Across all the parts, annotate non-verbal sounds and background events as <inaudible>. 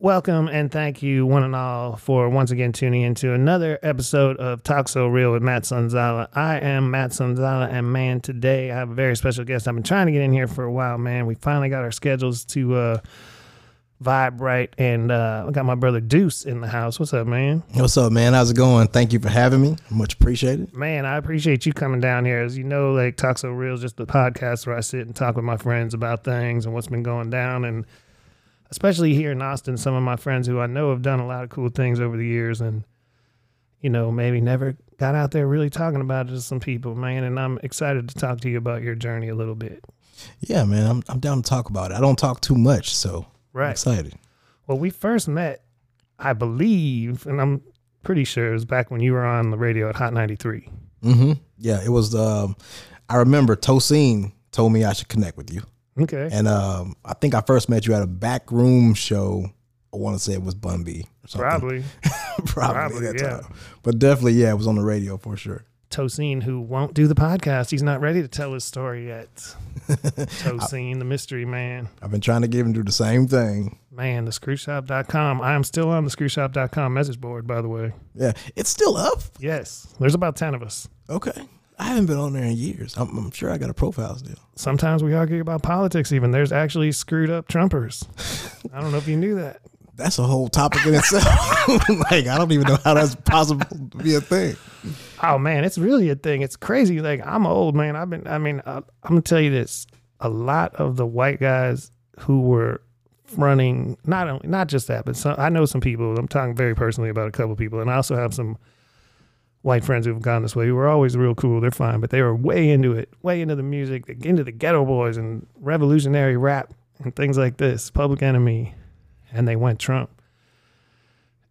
Welcome and thank you, one and all, for once again tuning into another episode of Talk So Real with Matt Sonzala. I am Matt Sonzala, and man, today I have a very special guest. I've been trying to get in here for a while, man. We finally got our schedules to uh, vibe right, and uh, I got my brother Deuce in the house. What's up, man? What's up, man? How's it going? Thank you for having me. Much appreciated. Man, I appreciate you coming down here. As you know, like Talk So Real is just the podcast where I sit and talk with my friends about things and what's been going down, and especially here in Austin, some of my friends who I know have done a lot of cool things over the years, and you know, maybe never got out there really talking about it to some people, man. And I'm excited to talk to you about your journey a little bit. Yeah, man. I'm I'm down to talk about it. I don't talk too much, so I'm Right. excited. Well, we first met, I believe, and I'm pretty sure it was back when you were on the radio at Hot 93. Mm-hmm. Yeah, it was. Um, I remember Tosin told me I should connect with you, Okay. and um, I think I first met you at a backroom show. I want to say it was Bun B. Probably <laughs> probably, probably, that yeah. time. But definitely, yeah, it was on the radio for sure. Tosin, who won't do the podcast. He's not ready to tell his story yet. <laughs> Tosin, the mystery man. I've been trying to get him to do the same thing. Man, the screwshop.com. I am still on the screwshop.com message board, by the way. Yeah, it's still up. Yes, there's about 10 of us. Okay, I haven't been on there in years. I'm, I'm sure I got a profile still. Sometimes we argue about politics, even. There's actually screwed up Trumpers. <laughs> I don't know if you knew that. that's a whole topic in itself. <laughs> like I don't even know how that's possible to be a thing. Oh man, it's really a thing. It's crazy. Like I'm old, man. I've been. I mean, uh, I'm gonna tell you this. A lot of the white guys who were running, not only not just that, but some, I know some people. I'm talking very personally about a couple people, and I also have some white friends who've gone this way who were always real cool. They're fine, but they were way into it, way into the music, into the Geto Boys and revolutionary rap and things like this. Public Enemy, and they went Trump.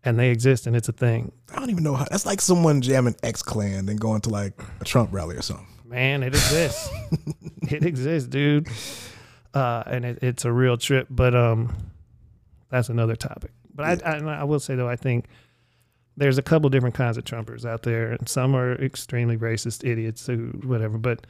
And they exist, and it's a thing. I don't even know how. That's like someone jamming X Clan and going to like a Trump rally or something. Man, it exists. <laughs> it exists, dude. Uh, and it, it's a real trip, but um, that's another topic. But I, I, I will say though, I think there's a couple different kinds of Trumpers out there, and some are extremely racist idiots who whatever. But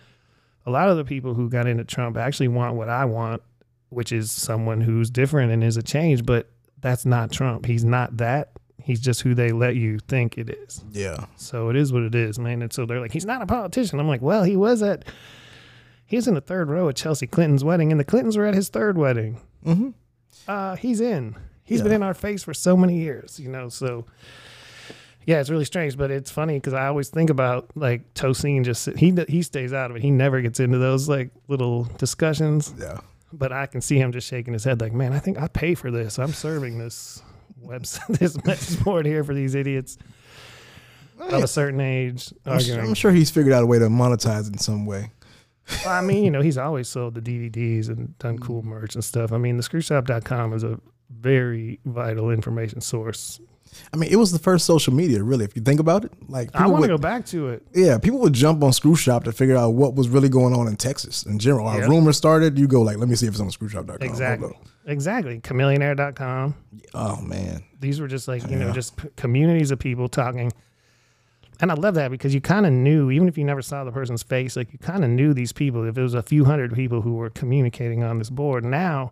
a lot of the people who got into Trump actually want what I want, which is someone who's different and is a change. But that's not Trump. He's not that. He's just who they let you think it is. Yeah, So it is what it is, man. And so they're like, he's not a politician. I'm like, well, he was at, He's in the third row at Chelsea Clinton's wedding, and the Clintons were at his third wedding. Mhm. Uh, he's in. He's Yeah. been in our face for so many years, you know. So yeah, it's really strange, but it's funny because I always think about like Tosin. Just he he stays out of it. He never gets into those like little discussions. yeah. But I can see him just shaking his head, like, man, I think I pay for this. I'm serving this website, <laughs> this message board here for these idiots of a certain age I'm, su- arguing. I'm sure he's figured out a way to monetize it in some way. Well, I mean, you know, he's always sold the DVDs and done cool mm. merch and stuff. I mean, the screwshop.com is a very vital information source. I mean, it was the first social media, really. If you think about it, like I want to go back to it. yeah, people would jump on Screw Shop to figure out what was really going on in Texas in general. A Yep. rumor started, you go like, let me see if it's on ScrewShop.com. Exactly. Exactly. Chamillionaire.com. up. Oh man, These were just like, you know, just p- communities of people talking. And I love that because you kind of knew, even if you never saw the person's face, like you kind of knew these people. If it was a few hundred people who were communicating on this board, now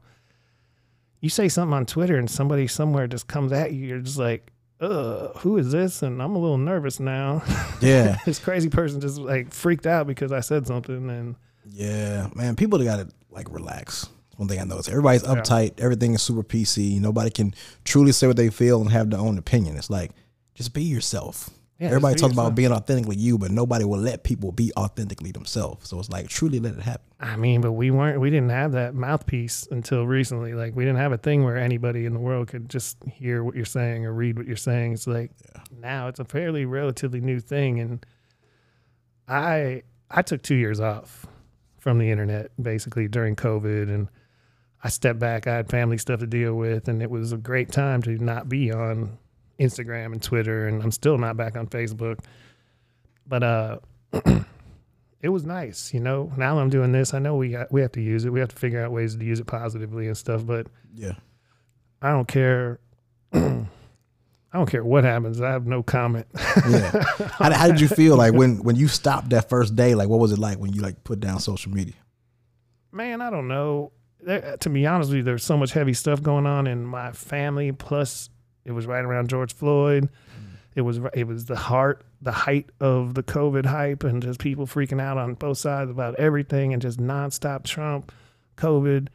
you say something on Twitter and somebody somewhere just comes at you, you're just like, uh, who is this? And I'm a little nervous now. yeah, <laughs> this crazy person just like freaked out because I said something. And yeah, man. People got to like relax. One thing I noticed, everybody's uptight. Everything is super PC. Nobody can truly say what they feel and have their own opinion. It's like just be yourself. Yeah, Everybody talks about being authentically you, but nobody will let people be authentically themselves. So it's like truly let it happen. I mean, but we weren't, we didn't have that mouthpiece until recently. Like, we didn't have a thing where anybody in the world could just hear what you're saying or read what you're saying. It's like now it's a fairly relatively new thing. And I, I took two years off from the internet basically during COVID and I stepped back. I had family stuff to deal with, and it was a great time to not be on Instagram and Twitter, and I'm still not back on Facebook. But uh, <clears throat> it was nice, you know. Now I'm doing this. I know we got, we have to use it. We have to figure out ways to use it positively and stuff. But Yeah. I don't care. <clears throat> I don't care what happens. I have no comment. Yeah. <laughs> how, how did you feel like when when you stopped that first day? Like, what was it like when you like put down social media? Man, I don't know. there, to be honest with you, there's so much heavy stuff going on in my family. Plus, it was right around George Floyd. Mm. It was it was the heart, the height of the COVID hype, and just people freaking out on both sides about everything, and just nonstop Trump, COVID,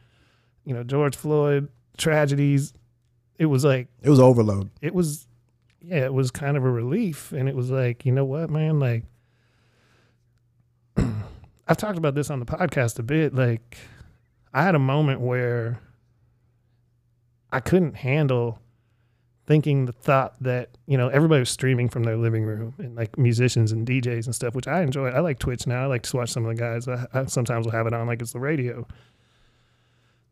you know, George Floyd tragedies. It was like It was overload. it was yeah it was kind of a relief and it was like you know what man like <clears throat> i've talked about this on the podcast a bit like i had a moment where i couldn't handle thinking the thought that you know everybody was streaming from their living room and like musicians and djs and stuff which i enjoy i like twitch now i like to watch some of the guys i, I sometimes will have it on like it's the radio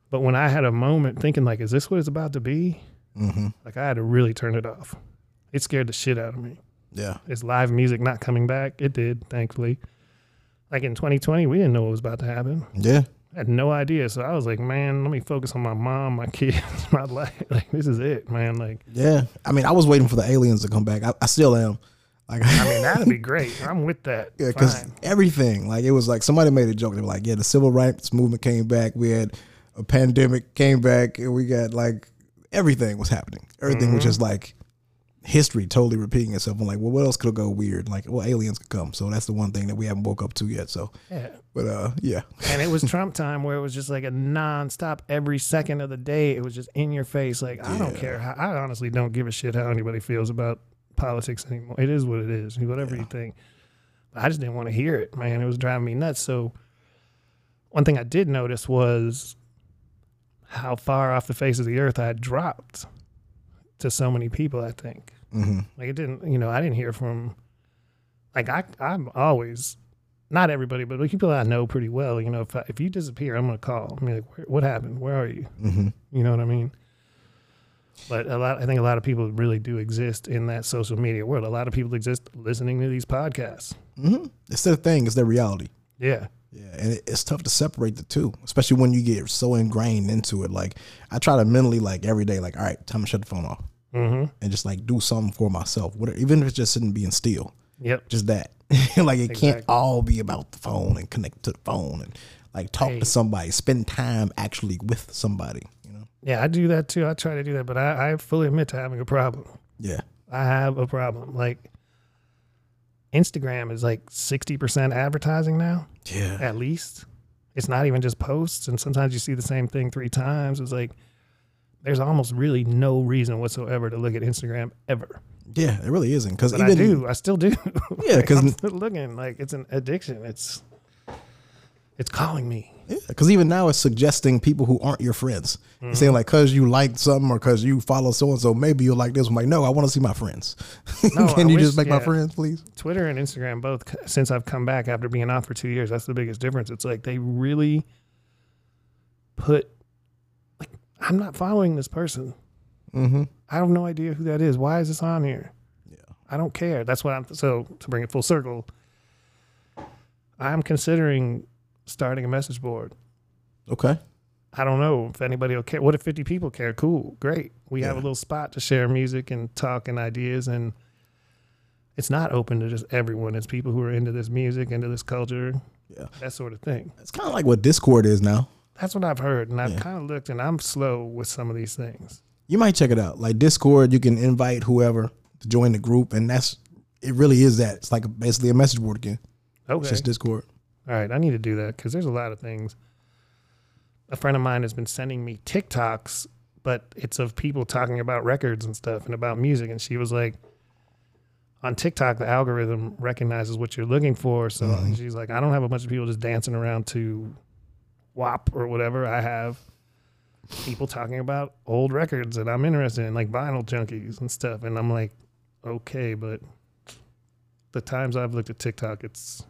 but when i had a moment thinking like is this what it's about to be Mm-hmm. like I had to really turn it off. It scared the shit out of me. Yeah. Is live music not coming back? It did, thankfully. Like in 2020, we didn't know what was about to happen. Yeah. I had no idea. So I was like, man, let me focus on my mom, my <laughs> kids, my life. <laughs> Like this is it, man. Like Yeah. I mean, I was waiting for the aliens to come back. I, I still am. Like, I mean, that'd be <laughs> great. I'm with that. Yeah, because everything, like it was like somebody made a joke. They were like, "Yeah, the civil rights movement came back. We had a pandemic came back, and we got like everything was happening. Everything was mm-hmm. just like history totally repeating itself. I'm like, well, what else could go weird? Like, well, aliens could come. So that's the one thing that we haven't woke up to yet. So, Yeah. but uh, yeah, And it was <laughs> Trump time where it was just like a nonstop every second of the day. It was just in your face. Like, I don't care. How, I honestly don't give a shit how anybody feels about politics anymore. It is what it is, whatever you think. But I just didn't want to hear it, man. It was driving me nuts. So, one thing I did notice was how far off the face of the earth I had dropped to so many people, I think. hmm Like it didn't, you know, I didn't hear from, like I, I'm always, not everybody, but the people I know pretty well. You know, if I, if you disappear, I'm gonna call. I'm like, what happened? Where are you? hmm You know what I mean? But a lot, I think a lot of people really do exist in that social media world. A lot of people exist listening to these podcasts. hmm it's their thing. It's their reality. Yeah, Yeah, and it's tough to separate the two, especially when you get so ingrained into it. Like, I try to mentally, like every day, like, all right, time to shut the phone off mm-hmm. and just like do something for myself. Whatever, even if it's just sitting being still. yep, just that. <laughs> like it can't all be about the phone and connect to the phone and like talk Hey. to somebody, spend time actually with somebody. You know? yeah. I do that too. I try to do that, but I, I fully admit to having a problem. Yeah. I have a problem. Like Instagram is like sixty percent advertising now. Yeah. at least. It's not even just posts, and sometimes you see the same thing three times. It's like there's almost really no reason whatsoever to look at Instagram ever. Yeah. It really isn't because even I do, I still do. <laughs> Yeah, Like, 'cause- I'm looking like it's an addiction. It's it's calling me. Yeah, because even now it's suggesting people who aren't your friends. Mm-hmm. saying like because you liked something or because you follow so and so, maybe you'll like this. I'm like, no, I want to see my friends. <laughs> No, Can I you wish- just make my friends, please? Twitter and Instagram both since I've come back after being off for two years. That's the biggest difference. It's like they really put like I'm not following this person. Mm-hmm. I have no idea who that is. Why is this on here? Yeah. I don't care. That's what I'm. So to bring it full circle, I'm considering starting a message board. Okay. I don't know if anybody will care. What if 50 people care? Cool, great. We have a little spot to share music and talk and ideas, and it's not open to just everyone. It's people who are into this music, into this culture, Yeah. that sort of thing. It's kind of like what Discord is now. That's what I've heard, and I've Yeah. kind of looked, and I'm slow with some of these things. You might check it out. Like Discord, you can invite whoever to join the group, and that's it. Really is that. It's like basically a message board again. Okay, It's just Discord. All right, I need to do that because there's a lot of things. A friend of mine has been sending me TikToks, but it's of people talking about records and stuff and about music. And she was like, on TikTok, the algorithm recognizes what you're looking for. So Mhm. she's like, I don't have a bunch of people just dancing around to WAP or whatever. I have people talking about old records that I'm interested in, like vinyl junkies and stuff. And I'm like, okay, but the times I've looked at TikTok, it's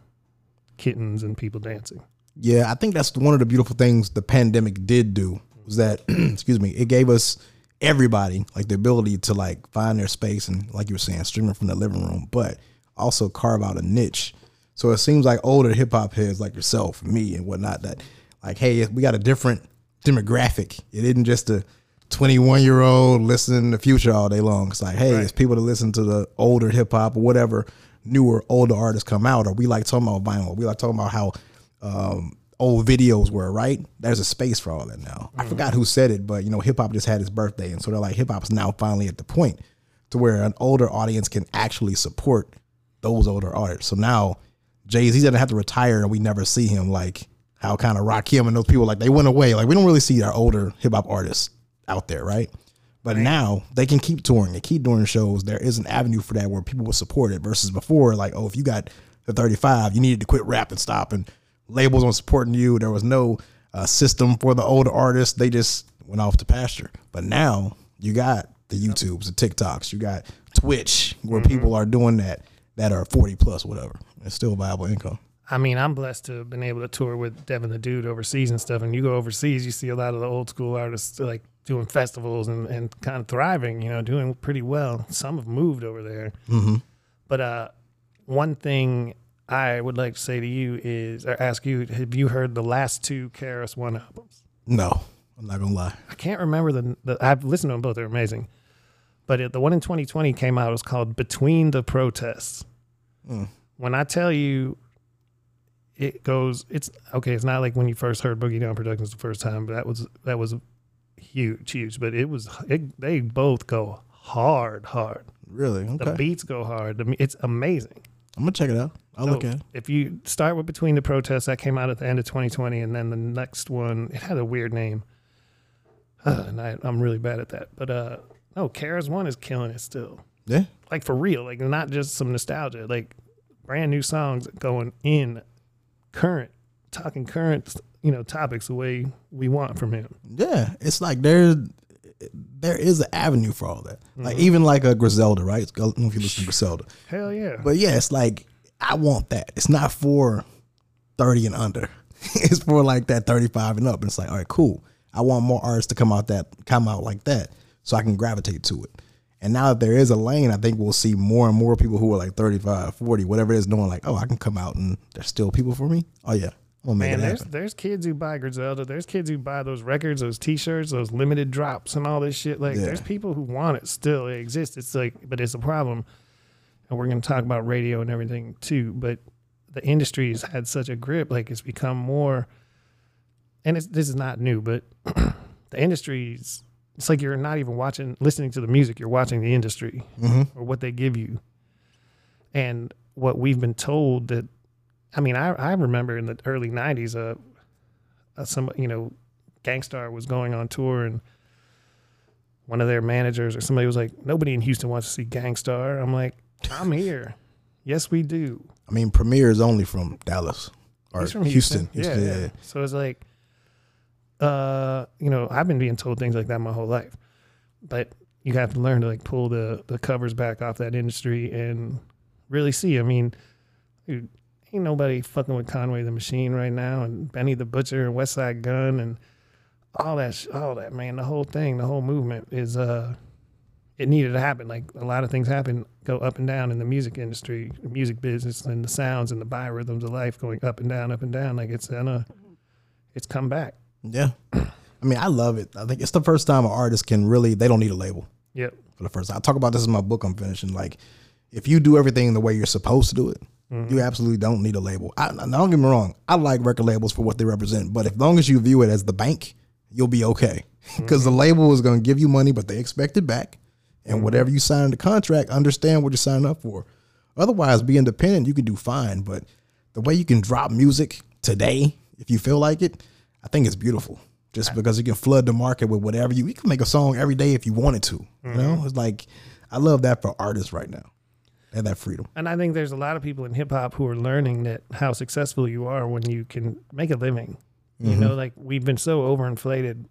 kittens and people dancing. Yeah, I think that's one of the beautiful things the pandemic did do was that, <clears throat> excuse me, it gave us everybody like the ability to like find their space and like you were saying, streaming from the living room, but also carve out a niche. So it seems like older hip hop heads like yourself, me, and whatnot that like, hey, we got a different demographic. It isn't just a 21 year old listening to Future all day long. It's like, hey, Right. it's people that listen to the older hip hop or whatever newer older artists come out, or we like talking about vinyl. We like talking about how um, old videos were, right? There's a space for all that now. I forgot who said it, but you know, hip hop just had its birthday, and so they're like, hip hop's now finally at the point to where an older audience can actually support those older artists. So now Jay Z doesn't have to retire, and we never see him like how kind of Rakim and those people like they went away. Like we don't really see our older hip hop artists out there, right? But now they can keep touring and keep doing shows. There is an avenue for that where people will support it versus before, like, oh, if you got the 35, you needed to quit rap and stop, and labels weren't supporting you. There was no uh, system for the older artists. They just went off to pasture. But now you got the YouTubes, the TikToks, you got Twitch, where people are doing that that are 40 plus, whatever. It's still viable income. I mean, I'm blessed to have been able to tour with Devin the Dude overseas and stuff. And you go overseas, you see a lot of the old school artists like doing festivals and, and kind of thriving, you know, doing pretty well. Some have moved over there. Mm-hmm. But uh, one thing I would like to say to you is, or ask you, have you heard the last two KRS One albums? No, I'm not gonna lie. I can't remember the, the I've listened to them both. They're amazing. But it, the one in 2020 came out. It was called Between the Protests. Mm. When I tell you, it goes. It's okay. It's not like when you first heard Boogie Down Productions the first time, but that was that was huge, huge. But it was it, they both go hard, hard. Really? The beats go hard. It's amazing. I'm gonna check it out. I'll look at it. If you start with Between the Protests, that came out at the end of 2020, and then the next one, it had a weird name. Uh, <sighs> and I, I'm really bad at that. But uh, no, KRS One is killing it still. Yeah. Like for real, like not just some nostalgia, like brand new songs going in current, talking current, you know, topics the way we want from him. Yeah. It's like there there is an avenue for all that. Like mm-hmm. even like a Griselda, right? I don't know if you listen to Griselda. Hell yeah. But yeah, it's like I want that. It's not for 30 and under. <laughs> it's for like that 35 and up. And it's like, all right, cool. I want more artists to come out that come out like that so I can gravitate to it. And now that there is a lane, I think we'll see more and more people who are like 35, 40, whatever it is, knowing like, oh, I can come out and there's still people for me. Oh yeah. Gonna make Man, it there's happen. there's kids who buy Griselda. There's kids who buy those records, those T-shirts, those limited drops, and all this shit. Like, Yeah. there's people who want it still. It exists. It's like, but it's a problem. And we're going to talk about radio and everything too. But the industry has had such a grip. Like, it's become more. And it's this is not new, but <clears throat> the industry's. It's like you're not even watching, listening to the music. You're watching the industry hmm or what they give you. And what we've been told that, I mean, I, I remember in the early 90s, uh, uh, some, you know, Gang Starr was going on tour and one of their managers or somebody was like, nobody in Houston wants to see Gang Starr. I'm like, I'm here. yes, we do. I mean, Premier is only from Dallas or Houston. Houston. Houston, Yeah, yeah. yeah. So it's like, uh, you know, I've been being told things like that my whole life, but you have to learn to like pull the the covers back off that industry and really see. I mean, dude, ain't nobody fucking with Conway the Machine right now, and Benny the Butcher and Westside Gunn and all that, sh- all that man. The whole thing, the whole movement is uh, it needed to happen. Like a lot of things happen, go up and down in the music industry, music business, and the sounds and the biorhythms of life going up and down, up and down. Like it's gonna, it's come back. Yeah. I mean, I love it. I think it's the first time an artist can really, they don't need a label Yep. for the first time. I talk about this in my book I'm finishing. Like, if you do everything the way you're supposed to do it, you mm-hmm. absolutely don't need a label. I, now, don't get me wrong. I like record labels for what they represent, but if long as you view it as the bank, you'll be okay. <laughs> Because the mm-hmm. label is going to give you money, but they expect it back. And mm-hmm. whatever you sign in the contract, understand what you're signing up for. Otherwise, be independent. You can do fine, but the way you can drop music today, if you feel like it, I think it's beautiful. Just because you can flood the market with whatever you, you can make a song every day if you wanted to. You mm-hmm. know, it's like I love that for artists right now. and that freedom. And I think there's a lot of people in hip hop who are learning that how successful you are when you can make a living. You mm-hmm. know, like we've been so overinflated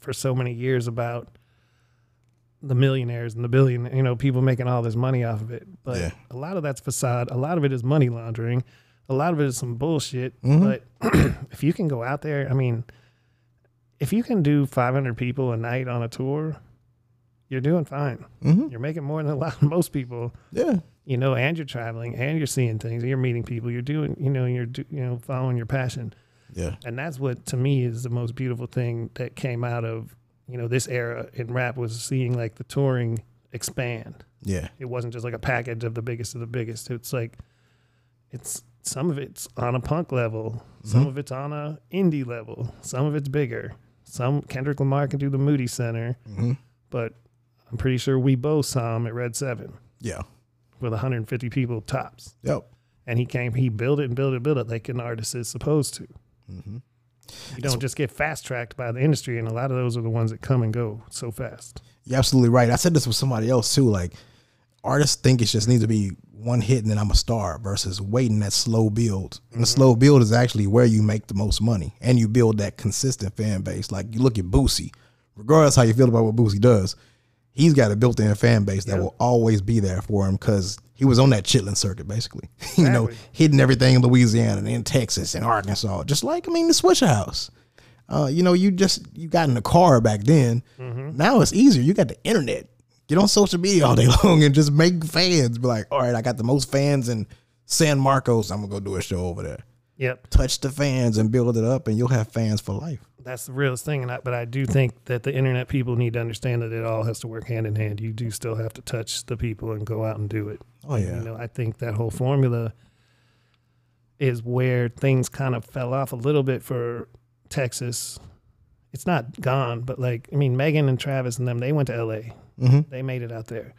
for so many years about the millionaires and the billion, you know, people making all this money off of it. But Yeah. a lot of that's facade. A lot of it is money laundering. A lot of it is some bullshit. But <clears throat> if you can go out there, I mean, if you can do 500 people a night on a tour, you're doing fine. Mhm. You're making more than a lot of most people Yeah. you know, and you're traveling and you're seeing things, and you're meeting people, you're doing, you know, you're, do, you know, following your passion. Yeah. And that's what, to me, is the most beautiful thing that came out of, you know, this era in rap was seeing like the touring expand. Yeah. It wasn't just like a package of the biggest of the biggest. It's like, it's some of it's on a punk level, some mm-hmm. of it's on a indie level, some of it's bigger. Some Kendrick Lamar can do the Moody Center, mm-hmm. but I'm pretty sure we both saw him at Red Seven Yeah. with 150 people tops. Yep. And he came, he built it and built it, built it like an artist is supposed to. Mm-hmm. You don't just get fast tracked by the industry, and a lot of those are the ones that come and go so fast. You're absolutely right. I said this with somebody else too. Like artists think it just needs to be one hit and then I'm a star versus waiting that slow build. And the slow build is actually where you make the most money and you build that consistent fan base. Like you look at Boosie, regardless how you feel about what Boosie does, he's got a built-in fan base that Yeah. will always be there for him because he was on that chitlin circuit basically. <laughs> you know, hitting everything in Louisiana and in Texas and Arkansas, just like I mean the Swishahouse. Uh, you know, you just you got in the car back then. Now it's easier. You got the internet. Get on social media all day <laughs> long and just make fans. Be like, all right, I got the most fans in San Marcos. I'm gonna go do a show over there. Yep. Touch the fans and build it up, and you'll have fans for life. That's the realest thing. And I, but I do think that the internet people need to understand that it all has to work hand in hand. You do still have to touch the people and go out and do it. Oh yeah, You know, I think that whole formula is where things kind of fell off a little bit for Texas. It's not gone, but like I mean, Megan and Travis and them, they went to LA. Mhm. They made it out there.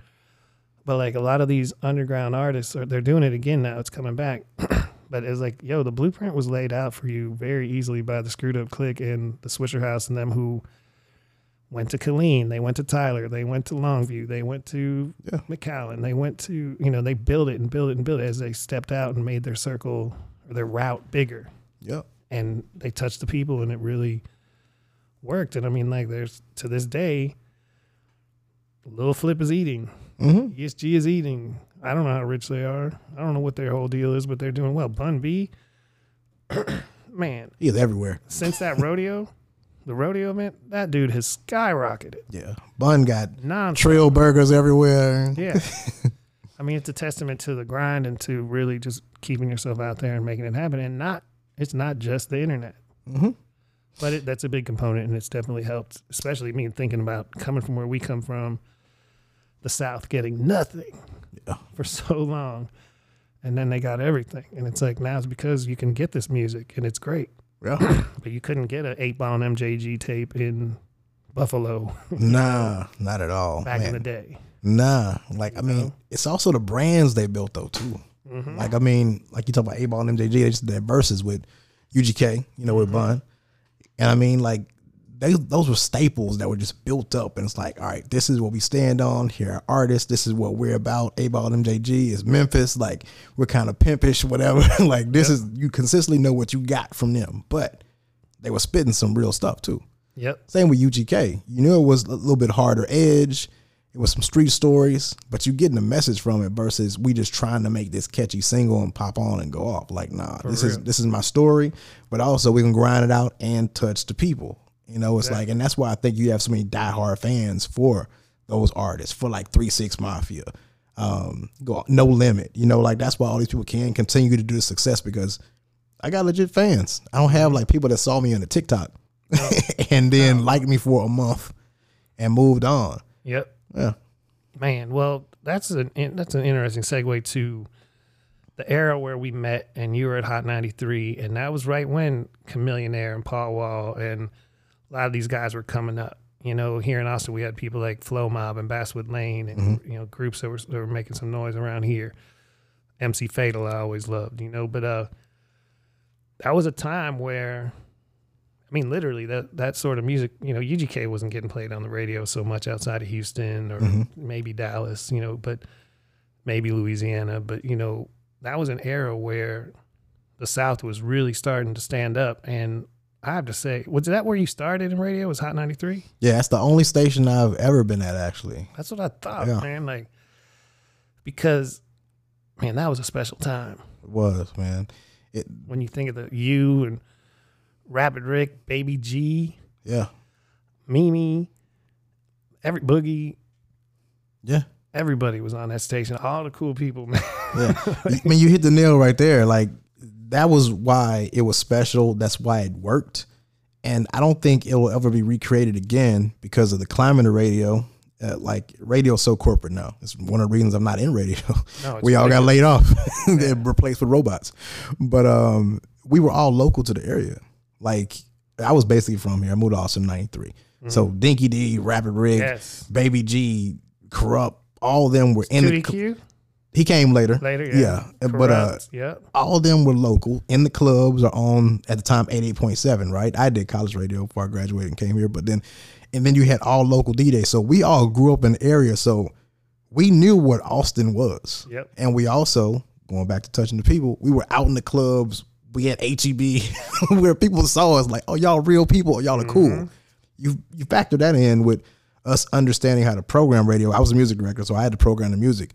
But like a lot of these underground artists, are they're doing it again now. It's coming back. <clears throat> but it's like, yo, the blueprint was laid out for you very easily by the Screwed Up Click and the Swishahouse and them who went to Killeen, they went to Tyler, they went to Longview, they went to Yeah. McAllen, they went to, you know, they built it and built it and built it as they stepped out and made their circle or their route bigger. yep, And they touched the people and it really worked. And I mean, like, there's to this day, Lil Flip is eating, hmm ESG is eating. I don't know how rich they are. I don't know what their whole deal is, but they're doing well. Bun B, <clears throat> man, he's everywhere. since that rodeo, the rodeo event, that dude has skyrocketed. Yeah, Bun got Non Trill Burgers everywhere. Yeah. I mean, it's a testament to the grind and to really just keeping yourself out there and making it happen. And not, it's not just the internet, Mhm. But it, that's a big component, and it's definitely helped. Especially me thinking about coming from where we come from, the South getting nothing Yeah. for so long, and then they got everything. And it's like now it's because you can get this music and it's great, Yeah, <coughs> but you couldn't get an eight ball and MJG tape in Buffalo <laughs> nah, not at all. back man. in the day. Nah, like I mean, know? it's also the brands they built though too. Mm-hmm. Like I mean, like you talk about 8Ball and MJG, they just did their verses with UGK, you know, Mm-hmm. with Bun, and I mean, like they those were staples that were just built up, and it's like, all right, this is what we stand on. Here are artists. This is what we're about. 8Ball MJG is Memphis. Like we're kind of pimpish, whatever. <laughs> like this is you consistently know what you got from them, but they were spitting some real stuff too. Yep. Same with UGK. You knew it was a little bit harder edge. It was some street stories, but you getting a message from it versus we just trying to make this catchy single and pop on and go off. Like, nah, this is this is my story, but also we can grind it out and touch the people. You know, it's like, and that's why I think you have so many diehard fans for those artists, for like Three Six Mafia, um, go No Limit. You know, like that's why all these people can continue to do the success because I got legit fans. I don't have like people that saw me on the TikTok <laughs> and then liked me for a month and moved on. Yep. Yeah. Man, well, that's an that's an interesting segue to the era where we met, and you were at Hot 93, and that was right when Chamillionaire and Paul Wall and a lot of these guys were coming up. You know, here in Austin, we had people like Flow Mob and Basswood Layne, and you know, groups that were that were making some noise around here. MC Fatal, I always loved, you know, but uh, that was a time where I mean, literally that that sort of music. You know, UGK wasn't getting played on the radio so much outside of Houston or mm-hmm. maybe Dallas. You know, but maybe Louisiana. But you know, that was an era where the South was really starting to stand up. And I have to say, was that where you started in radio? Was Hot ninety three? Yeah, that's the only station I've ever been at actually. That's what I thought, Yeah. man. Like because man, that was a special time. It was, man. It When you think of the you and Rapid Rick, Baby G, yeah. Mimi, every boogie, Yeah. everybody was on that station. All the cool people, man. Yeah. <laughs> I mean, you hit the nail right there. Like that was why it was special. That's why it worked. And I don't think it will ever be recreated again because of the climate of radio uh, like radio's so corporate now. It's one of the reasons I'm not in radio. No, it's <laughs> we all got ridiculous. laid off. <laughs> They're replaced with robots. But um, we were all local to the area. Like I was basically from here. I moved to Austin in '93. So Dinky D, Rapid Rick, Mm-hmm. Yes. Baby G, Corrupt, all of them were in the. 2EQ He came later. later. Yeah. Yeah, but uh, yep. all of them were local in the clubs or on at the time 88.7 right i did college radio before i graduated and came here but then and then you had all local djs so we all grew up in the area so we knew what austin was Yep. and we also going back to touching the people we were out in the clubs we had heb <laughs> where people saw us like oh y'all real people oh, y'all are cool mm-hmm. you you factor that in with us understanding how to program radio i was a music director so i had to program the music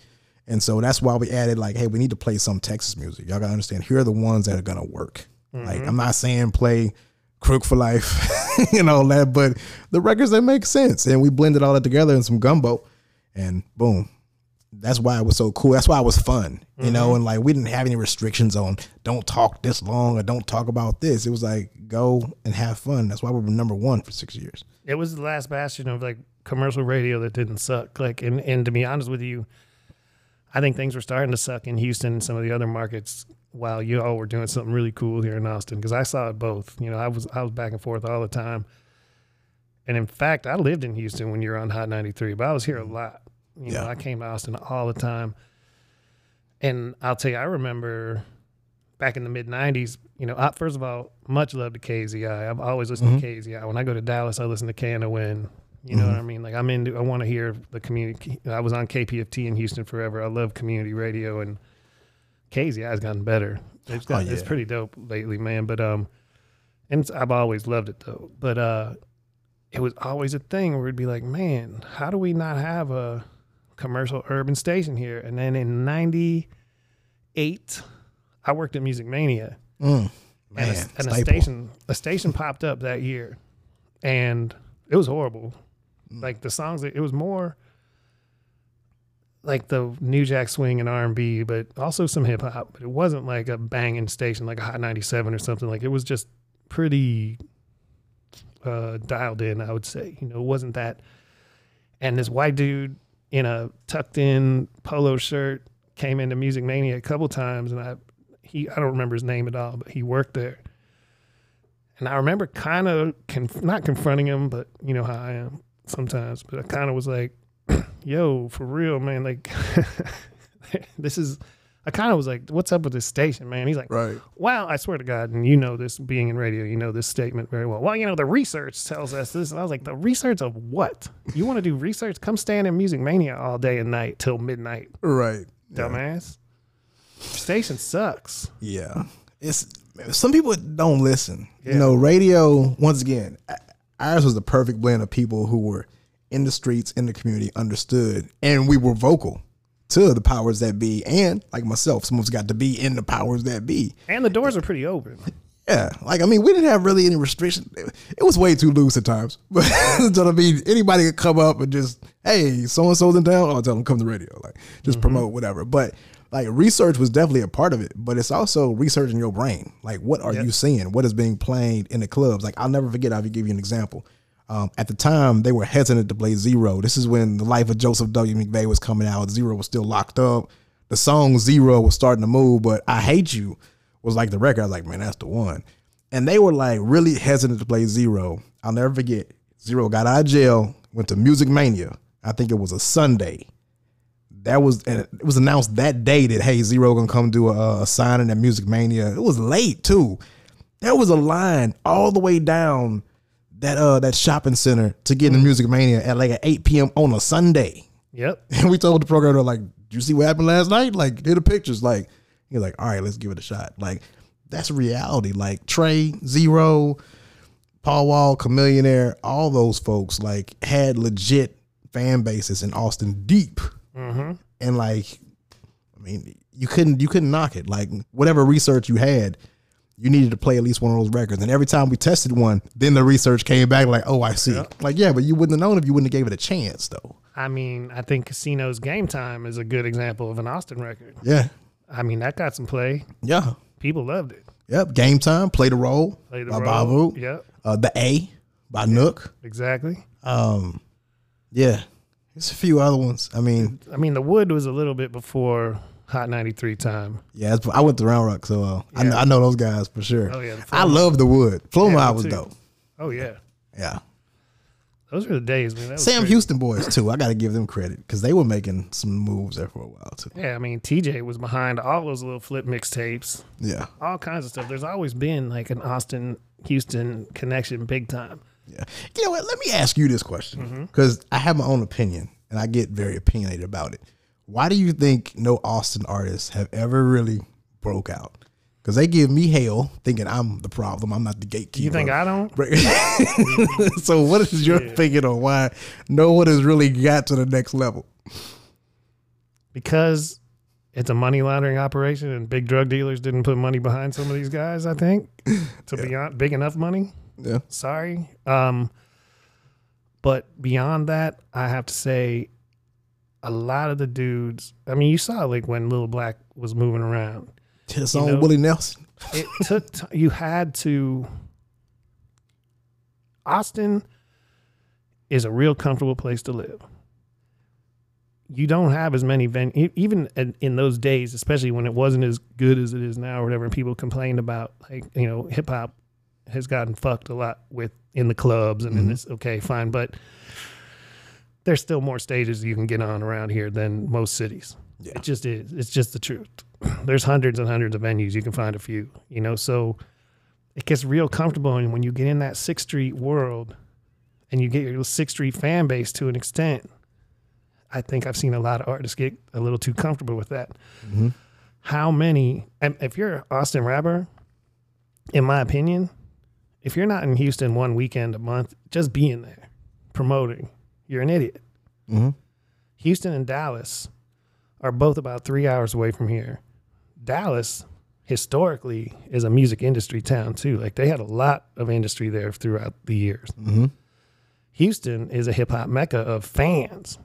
and so that's why we added like, hey, we need to play some Texas music. Y'all gotta understand, here are the ones that are gonna work. Like I'm mm-hmm. not saying play Crook for Life <laughs> and all that, but the records that make sense. And we blended all that together in some gumbo and boom. That's why it was so cool. That's why it was fun. You know, mm-hmm. and like we didn't have any restrictions on don't talk this long or don't talk about this. It was like go and have fun. That's why we were number one for six years. it was the last bastion of like commercial radio that didn't suck. Like, and, and to be honest with you, I think things were starting to suck in Houston and some of the other markets while you all were doing something really cool here in Austin. Because I saw it both. You know, I was I was back and forth all the time. And in fact, I lived in Houston when you were on Hot 93, but I was here a lot. You know, Yeah. I came to Austin all the time. And I'll tell you, I remember back in the mid 90s, you know, I, first of all, much love to KZI. I've always listened to KZI. When I go to Dallas, I listen to KNON. You know what I mean? Like I'm into, I want to hear the community. I was on KPFT in Houston forever. I love community radio and KZI has gotten better. It's got, Oh, it's pretty dope lately, man. But, um, and I've always loved it though. But, uh, it was always a thing where it'd be like, man, how do we not have a commercial urban station here? And then in 98, I worked at Music Mania. Mm, and, a, and a station a station popped up that year. And it was horrible. Mm. like the songs it was more like the new jack swing and r&b but also some hip-hop but it wasn't like a banging station like a hot 97 or something. Like it was just pretty uh dialed in i would say. You know it wasn't that. And this white dude in a tucked in polo shirt came into music mania a couple times and i he I don't remember his name at all, but he worked there. And I remember kind of conf- not confronting him, but you know how I am sometimes. But I kind of was like, <clears throat> "Yo, for real, man! Like, <laughs> this is." I kind of was like, "What's up with this station, man?" He's like, Right. "Well, I swear to God, and you know this being in radio, you know this statement very well. Well, you know the research tells us this." And I was like, "The research of what? You want to do research? Come stand in Music Mania all day and night till midnight, Right. dumbass." Station sucks. Yeah. It's some people don't listen. Yeah. You know, radio, once again, ours was the perfect blend of people who were in the streets, in the community, understood, and we were vocal to the powers that be. And like myself, someone's got to be in the powers that be. And the doors are pretty open. Yeah. Like, I mean, we didn't have really any restriction. It was way too loose at times. <laughs> But so I mean, anybody could come up and just, hey, so and so's in town. Oh, tell them come to the radio. Like, just mm-hmm. promote whatever. But like, research was definitely a part of it. But it's also researching your brain. Like, what are Yep. you seeing? What is being played in the clubs? Like, I'll never forget. I'll give you an example. Um, at the time, they were hesitant to play Z-Ro. This is when the life of Joseph W. McVey was coming out. Z-Ro was still locked up. The song Z-Ro was starting to move, but I Hate You was like the record. I was like, man, that's the one. And they were like really hesitant to play Z-Ro. I'll never forget. Z-Ro got out of jail, went to Music Mania. I think it was a Sunday. That was and it was announced that day that hey Z-Ro gonna come do a, a signing at Music Mania. It was late too. There was a line all the way down that uh that shopping center to get into Music Mania at like at 8 p.m. on a Sunday. Yep. <laughs> And we told the programmer, like, "Did you see what happened last night? Like, did the pictures. Like, he's like, all right, let's give it a shot. Like, that's reality. Like Trae, Z-Ro, Paul Wall, Chamillionaire, all those folks like had legit fan bases in Austin deep. Mm-hmm. And like, I mean, you couldn't you couldn't knock it. Like whatever research you had, you needed to play at least one of those records. And every time we tested one, then the research came back like, oh, I see. Like, yeah, but you wouldn't have known if you wouldn't have gave it a chance, though. I mean, I think Casino's Game Time is a good example of an Austin record. Yeah, I mean, that got some play. yeah. People loved it. Yep, game time. Play the role Play the by. Bavu. Yep, Uh, the A by Nook. exactly. Um, yeah, There's a few other ones. I mean, I mean, the Wood was a little bit before Hot 93 time. yeah, I went to Round Rock, so uh, I, know, I know those guys for sure. Oh, yeah, I love the Wood. Flow Yeah, was too. dope. Oh, yeah. Yeah. Those were the days, man. That Sam crazy. Houston boys too. I got to give them credit because they were making some moves there for a while too. Yeah, I mean, TJ was behind all those Lil Flip mixtapes, Yeah, all kinds of stuff. There's always been like an Austin Houston connection big time. yeah. You know what? Let me ask you this question Mm-hmm. because I have my own opinion and I get very opinionated about it. Why do you think no Austin artists have ever really broke out? Because they give me hell, thinking I'm the problem. I'm not the gatekeeper. You think I don't? <laughs> so, what is your opinion on why no one has really got to the next level? Because it's a money laundering operation and big drug dealers didn't put money behind some of these guys, I think, to be on, big enough money. Yeah, Sorry. Um, but beyond that, I have to say a lot of the dudes, I mean, you saw like when Little Black was moving around. <laughs> his own know- Willie Nelson. it took t- you had to austin is a real comfortable place to live you don't have as many venues even in, in those days especially when it wasn't as good as it is now or whatever and people complained about like you know hip-hop has gotten fucked a lot with in the clubs and in mm-hmm. this okay fine but there's still more stages you can get on around here than most cities. Yeah. it just is it's just the truth. <clears throat> There's hundreds and hundreds of venues you can find a few you know so it gets real comfortable and when you get in that sixth street world and you get your sixth street fan base to an extent i think i've seen a lot of artists get a little too comfortable with that. Mm-hmm. How many and if you're an austin rapper in my opinion if you're not in houston one weekend a month just being there promoting you're an idiot. Mhm. houston and dallas are both about three hours away from here. Dallas historically is a music industry town too. Like they had a lot of industry there throughout the years. Mhm. houston is a hip-hop mecca of fans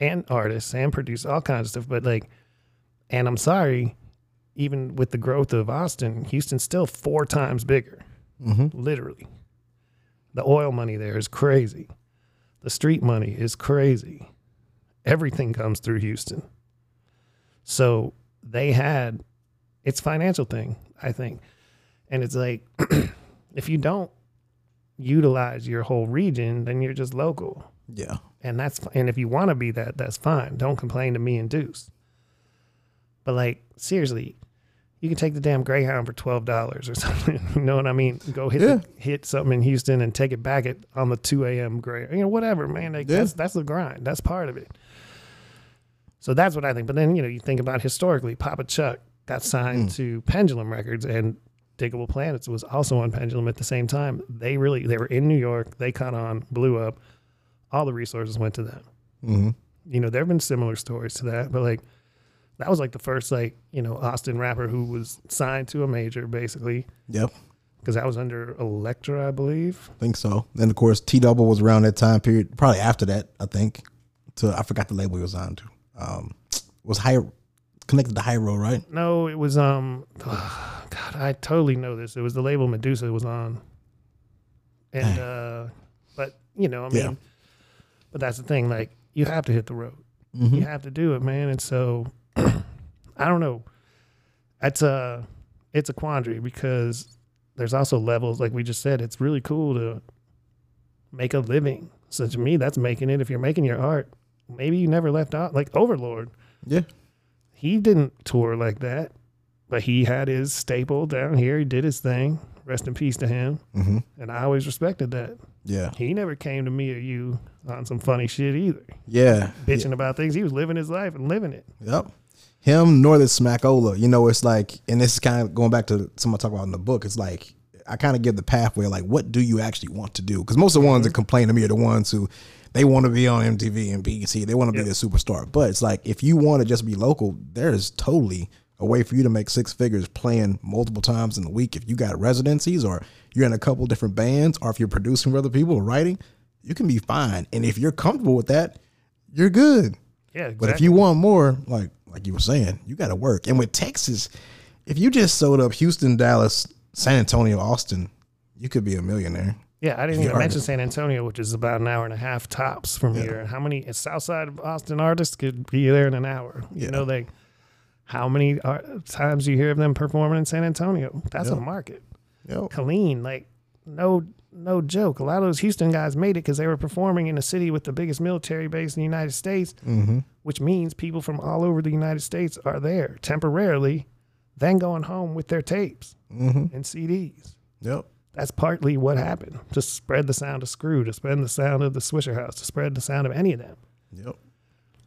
and artists and produce all kinds of stuff. But like and i'm sorry even with the growth of austin houston's still four times bigger. Mhm. literally. The oil money there is crazy the street money is crazy. Everything comes through houston. So they had it's financial thing i think. And it's like <clears throat> if you don't utilize your whole region then you're just local. Yeah. and that's and if you want to be that that's fine. Don't complain to me and deuce. But like seriously you can take the damn greyhound for $12 or <laughs> something you know what i mean go hit Yeah. the, hit something in houston and take it back at on the 2 a.m gray you know whatever man like, Yeah. that's that's the grind that's part of it so that's what i think but then you know you think about historically papa chuck got signed to pendulum records and Diggable Planets was also on Pendulum at the same time. They really they were in New York. They caught on, blew up. All the resources went to them. hmm You know, there have been similar stories to that, but like that was like the first like you know Austin rapper who was signed to a major basically Yep. because that was under Elektra, I believe. I think so. And of course T Double was around that time period. Probably after that, I think. To I forgot the label he was on to. Um, was high connected to High Road, right? No, it was um, <sighs> God, I totally know this. It was the label Medusa was on, and uh, but you know, I mean, Yeah. but that's the thing. Like, you have to hit the road. Mhm. You have to do it, man. And so, I don't know. It's a it's a quandary because there's also levels. Like we just said, it's really cool to make a living. So to me, that's making it. If you're making your art, maybe you never left out. Like Overlord, Yeah. he didn't tour like that, but he had his staple down here. He did his thing. Rest in peace to him. hmm And I always respected that. Yeah. He never came to me or you on some funny shit either, Yeah. bitching about things. He was living his life and living it. Yep. Him nor the Smackola. You know, it's like, and this is kind of going back to something I talk about in the book. It's like I kind of give the pathway, like, what do you actually want to do? Because most of the ones that mm-hmm. complain to me are the ones who they want to be on MTV and BET. They want to Yep. be the superstar. But it's like if you want to just be local, there is totally a way for you to make six figures playing multiple times in the week. If you got residencies or you're in a couple different bands, or if you're producing for other people or writing, you can be fine. And if you're comfortable with that, you're good. Yeah, exactly. But if you want more, like like you were saying, you got to work. And with Texas, if you just sold up Houston, Dallas, San Antonio, Austin, you could be a millionaire. Yeah, I didn't even mention. San Antonio, which is about an hour and a half tops from here. And how many south side of Austin artists could be there in an hour? Yeah. You know, like how many times you hear of them performing in San Antonio? That's a market. Yep. Killeen, like no no joke. A lot of those Houston guys made it because they were performing in a city with the biggest military base in the United States, Mm-hmm. which means people from all over the United States are there temporarily, then going home with their tapes Mm-hmm. and CDs. Yep. That's partly what happened to spread the sound of Screw, to spread the sound of the Swishahouse, to spread the sound of any of them. Yep.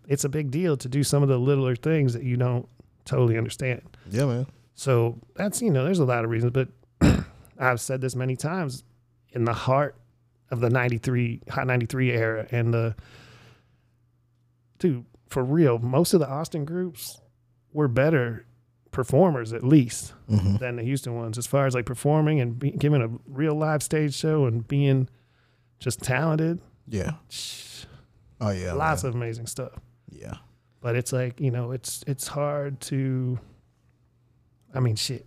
It's a big deal to do some of the littler things that you don't totally understand. Yeah, man. So that's you know, there's a lot of reasons, but I've said this many times. In the heart of the '93 Hot '93 era, and the dude, for real, most of the Austin groups were better performers, at least, Mm-hmm. than the Houston ones, as far as like performing and be, giving a real live stage show and being just talented. Yeah. Oh yeah. Lots man. of amazing stuff. Yeah. but it's like you know it's it's hard to i mean shit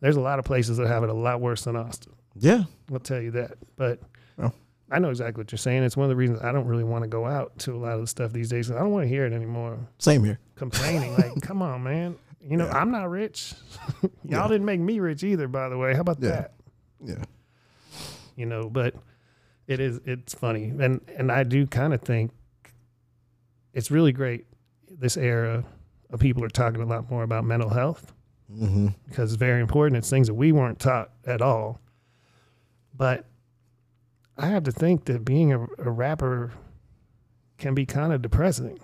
there's a lot of places that have it a lot worse than austin Yeah. i'll tell you that but Well. i know exactly what you're saying it's one of the reasons i don't really want to go out to a lot of the stuff these days. i don't want to hear it anymore Same here. complaining like <laughs> come on man you know Yeah. i'm not rich <laughs> y'all Yeah. didn't make me rich either by the way how about Yeah. that Yeah. you know but it is it's funny and and i do kind of think it's really great this era of people are talking a lot more about mental health Mm-hmm. because it's very important it's things that we weren't taught at all but i have to think that being a, a rapper can be kind of depressing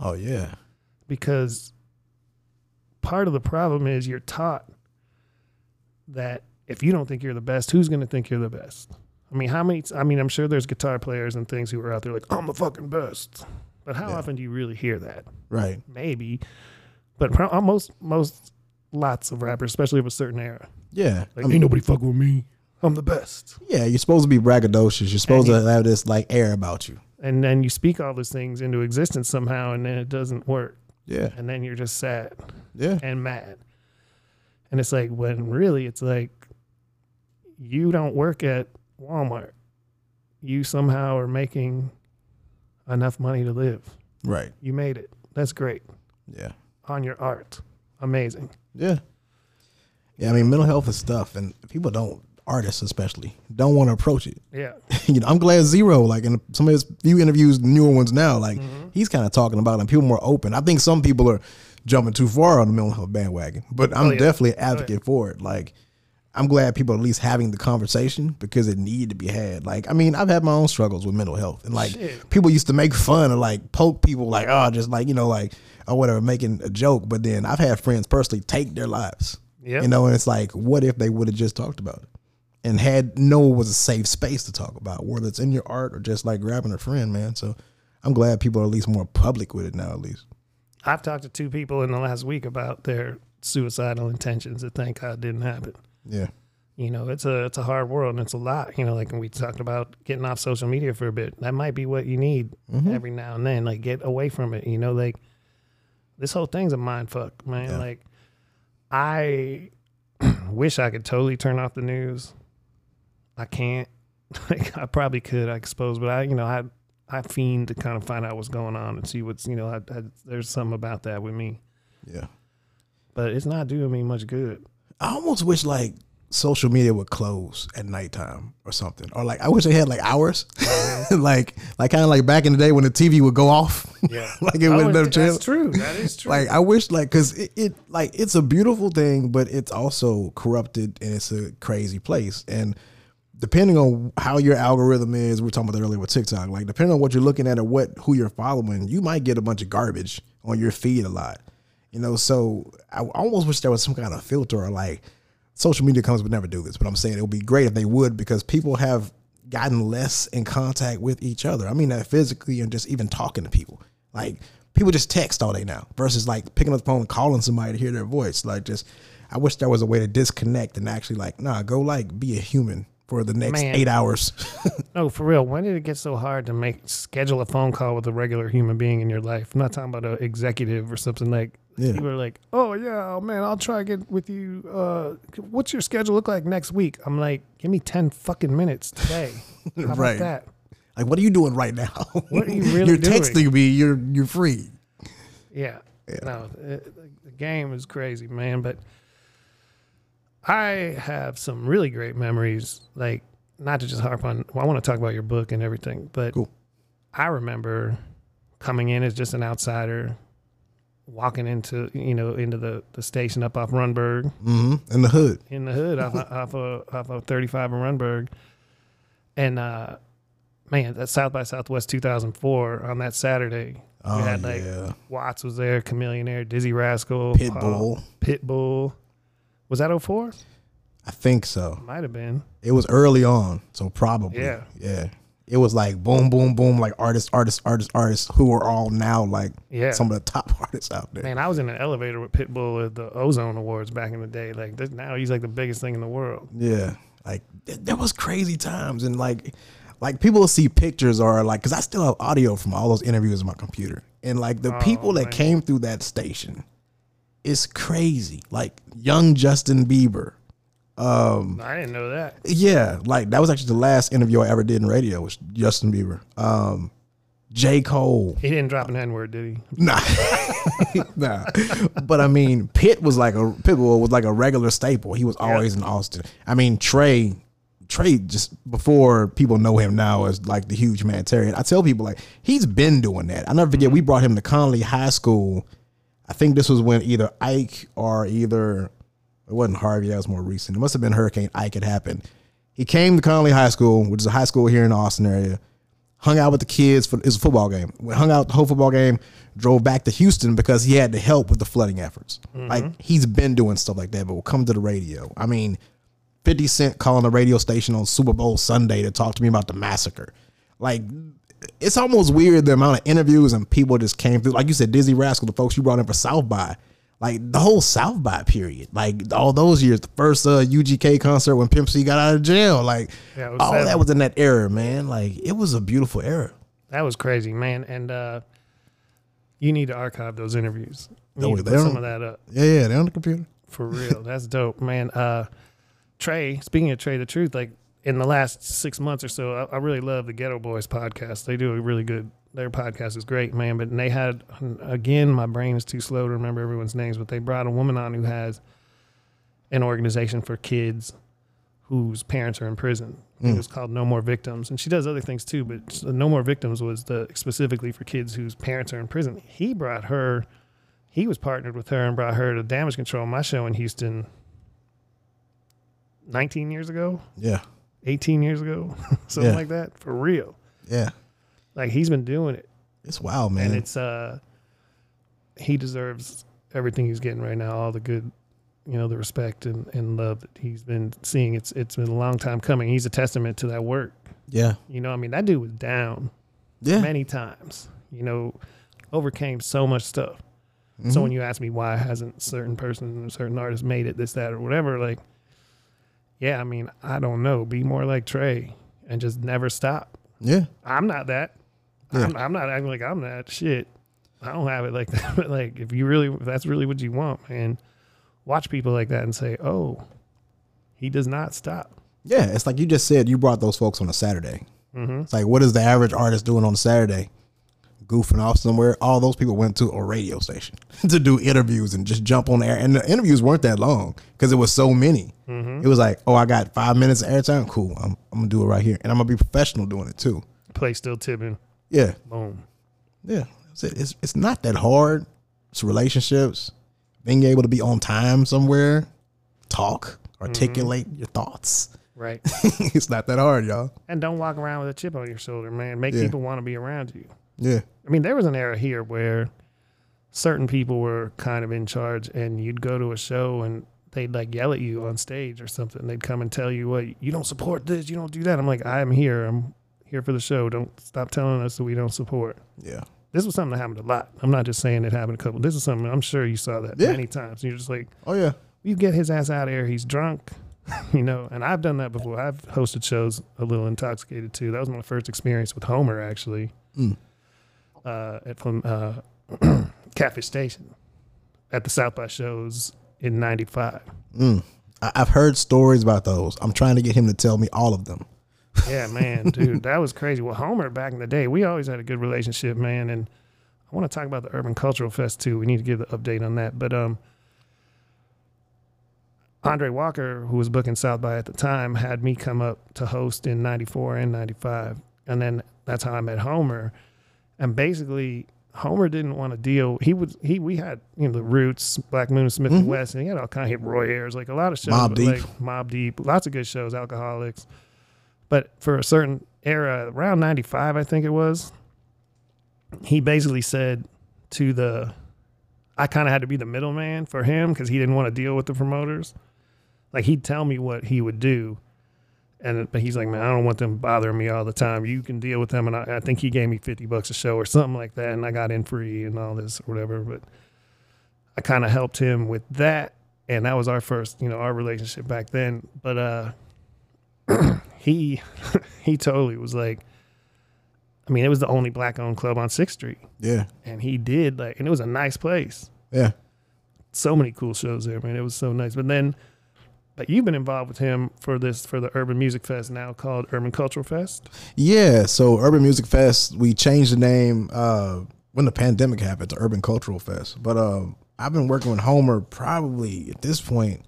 Oh yeah. because part of the problem is you're taught that if you don't think you're the best, who's going to think you're the best? I mean, how many? I mean, I'm sure there's guitar players and things who are out there like, I'm the fucking best. But how Yeah. often do you really hear that? Right. Maybe, but uh, most most lots of rappers, especially of a certain era, Yeah. like I mean, ain't nobody fucking with me. I'm the best. yeah. You're supposed to be braggadocious. You're supposed And to have this like air about you. And then you speak all those things into existence somehow, and then it doesn't work, Yeah. and then you're just sad. Yeah. and mad. And it's like when really it's like you don't work at Walmart. You somehow are making enough money to live. Right. You made it. That's great. Yeah. On your art. Amazing. Yeah. Yeah. I mean, mental health is stuff, and people don't. Artists especially don't want to approach it. Yeah. <laughs> you know, I'm glad Z-Ro, like in some of his few interviews, newer ones now, like mm-hmm. he's kind of talking about it and people more open. I think some people are jumping too far on the mental health bandwagon, but I'm Oh, yeah. definitely an oh, advocate for it. Like, I'm glad people are at least having the conversation because it needed to be had. Like, I mean, I've had my own struggles with mental health, and like Shit. people used to make fun of like poke people, like oh, just like you know, like or whatever, making a joke. But then I've had friends personally take their lives. Yep. You know, and it's like, what if they would have just talked about it and had no it was a safe space to talk about, whether it's in your art or just like grabbing a friend, man. So I'm glad people are at least more public with it now, at least. I've talked to two people in the last week about their suicidal intentions that thank God didn't happen. Yeah. You know, it's a it's a hard world and it's a lot. You know, like we talked about getting off social media for a bit, that might be what you need Mm-hmm. every now and then. Like get away from it. You know, like this whole thing's a mind fuck, man. Yeah. Like I <clears throat> wish I could totally turn off the news. I can't. <laughs> Like I probably could, I suppose, but I, you know, I I fiend to kind of find out what's going on and see what's, you know, I, I, there's something about that with me, Yeah. but it's not doing me much good. I almost wish like social media would close at nighttime or something. Or like I wish they had like hours. Mm-hmm. <laughs> like like kind of like back in the day when the TV would go off. Yeah, <laughs> like it wouldn't have that's true. That is true. Like I wish like cuz it, it like it's a beautiful thing but it's also corrupted and it's a crazy place and depending on how your algorithm is, we were talking about that earlier with TikTok, like depending on what you're looking at or what who you're following, you might get a bunch of garbage on your feed a lot. You know, so I almost wish there was some kind of filter or like social media companies would never do this, but I'm saying it would be great if they would because people have gotten less in contact with each other. I mean that physically and just even talking to people. Like people just text all day now versus like picking up the phone and calling somebody to hear their voice. Like just I wish there was a way to disconnect and actually like, nah, go like be a human for the next Man. eight hours. No, <laughs> oh, for real. When did it get so hard to make schedule a phone call with a regular human being in your life? I'm not talking about an executive or something like. Yeah. People are like, "Oh yeah, oh, man, I'll try again with you. Uh, what's your schedule look like next week?" I'm like, "Give me ten fucking minutes today. <laughs> How about Right. that?" like, what are you doing right now? What are you <laughs> really doing? You're doing? texting me. You're you're free. Yeah. No, it, the game is crazy, man. But I have some really great memories. Like, not to just harp on, well, I want to talk about your book and everything, but Cool. I remember coming in as just an outsider, walking into, you know, into the, the station up off Rundberg hmm In the hood. in the hood off, <laughs> off, of, off of 35 in Rundberg. And, uh, man, that South by Southwest 2004 on that Saturday, Oh we had like yeah. Watts was there, Chameleon Air, Dizzee Rascal, Pitbull. Pitbull. Was that 04? I think so. Might have been. It was early on, so probably. Yeah. Yeah. It was like boom, boom, boom, like artists, artists, artists, artists who are all now like Yeah. some of the top <laughs> artists out there. Man, I was in an elevator with Pitbull at the Ozone Awards back in the day. Like this, now, he's like the biggest thing in the world. Yeah, like th- there was crazy times, and like, like people will see pictures or like, cause I still have audio from all those interviews on my computer, and like the Oh, people that man. came through that station, it's crazy. Like young Justin Bieber, I didn't know that. yeah, like that was actually the last interview I ever did in radio was Justin Bieber. Um, J Cole, He didn't drop an N word, did he? Nah, <laughs> nah. But I mean, Pitt was like a Pitbull was like a regular staple. He was always in Austin. I mean, Trae, Trae just before people know him now as like the huge humanitarian. I tell people like he's been doing that. I never forget we brought him to Connally High School. I think this was when either Ike or either it wasn't Harvey. That was more recent. It must have been Hurricane Ike It happened. He came to Connally High School, which is a high school here in the Austin area hung out with the kids for it was a football game. We hung out the whole football game, drove back to Houston because he had to help with the flooding efforts. Mm-hmm. Like he's been doing stuff like that, but will come to the radio. I mean, 50 Cent calling the radio station on Super Bowl Sunday to talk to me about the massacre. Like it's almost weird the amount of interviews and people just came through. Like you said, Dizzee Rascal, the folks you brought in for South by. Like the whole South by period, like all those years, the first uh, UGK concert when Pimp C got out of jail, like Yeah, all seven. that was in that era, man. Like it was a beautiful era. That was crazy, man. And uh, you need to archive those interviews. You Oh, need to put some of that up. Yeah, yeah, they're on the computer. For real. That's dope, man. Uh Trae, speaking of Trae tha Truth, like in the last six months or so, I, I really love the Geto Boys podcast. They do a really good their podcast is great, man. But they had again, my brain is too slow to remember everyone's names, but they brought a woman on who has an organization for kids whose parents are in prison. It hmm. was called No More Victims, and she does other things too. But No More Victims was the specifically for kids whose parents are in prison. He brought her he was partnered with her and brought her to damage control my show in Houston 19 years ago, Yeah, 18 years ago, <laughs> something Yeah. like that for real. yeah. Like he's been doing it It's wild, man. and it's uh he deserves everything he's getting right now, all the good, you know, the respect and, and love that he's been seeing. It's it's been a long time coming. He's a testament to that work. yeah, You know, I mean, that dude was down yeah. many times, you know, overcame so much stuff. Mm-hmm. So when you ask me why hasn't certain person or certain artist made it, this, that, or whatever, like, yeah, I mean, I don't know. Be more like Trae and just never stop. yeah, I'm not that. Yeah. I'm, I'm not acting like I'm that shit. I don't have it like that. <laughs> But like, if you really, if that's really what you want, man, watch people like that and say, oh, he does not stop. yeah. It's like you just said. You brought those folks on a Saturday. Mm-hmm. It's like, what is the average artist doing on a Saturday? Goofing off somewhere. All those people went to a radio station <laughs> to do interviews and just jump on the air. And the interviews weren't that long because it was so many. Mm-hmm. It was like, oh, I got five minutes of airtime. Cool. I'm, I'm gonna do it right here, and I'm gonna be professional doing it too. Play still tipping. Yeah, Boom. yeah. That's it. It's it's not that hard. It's relationships, being able to be on time somewhere, talk, articulate your thoughts. Right. <laughs> it's not that hard, y'all. and don't walk around with a chip on your shoulder, man. Make Yeah. people want to be around you. Yeah, I mean, there was an era here where certain people were kind of in charge, and you'd go to a show and they'd like yell at you on stage or something. They'd come and tell you, "What you don't support this, you don't do that." I'm like, I'm here. I'm here for the show. Don't stop telling us that we don't support. yeah, This was something that happened a lot. I'm not just saying it happened a couple. This is something I'm sure you saw that Yeah. many times. You're just like, oh yeah, you get his ass out of here. He's drunk. <laughs> you know, and I've done that before. I've hosted shows a little intoxicated too. That was my first experience with Homer actually. Mm. Uh, from uh, <clears throat> Catfish Station at the South by shows in '95. Mm. I- I've heard stories about those. I'm trying to get him to tell me all of them. <laughs> Yeah, man, dude, that was crazy. Well, Homer back in the day, we always had a good relationship, man. And I want to talk about the Urban Cultural Fest too. We need to give the update on that. But um, Andre Walker, who was booking South by at the time, had me come up to host in '94 and '95, and then that's how I met Homer. And basically, Homer didn't want to deal. He would he we had you know the Roots, Black Moon, Smith and Mhm. West, and he had all kind of hit Roy Ayers, like a lot of shows, but, Deep. like Mobb Deep, lots of good shows, Alkaholiks. But for a certain era, around '95, I think it was, he basically said to the, I kind of had to be the middleman for him because he didn't want to deal with the promoters. Like he'd tell me what he would do, and but he's like, man, I don't want them bothering me all the time. You can deal with them, and I, I think he gave me fifty bucks a show or something like that, and I got in free and all this or whatever. But I kind of helped him with that, and that was our first, you know, our relationship back then. But uh, <clears throat> he <laughs> he totally was like, I mean, it was the only black owned club on Sixth Street, Yeah. and he did like, and it was a nice place Yeah. so many cool shows there, man. It was so nice. But then, but you've been involved with him for this for the Urban Music Fest now called Urban Cultural Fest. Yeah, so Urban Music Fest, we changed the name uh, when the pandemic happened to Urban Cultural Fest. But um, I've been working with Homer probably at this point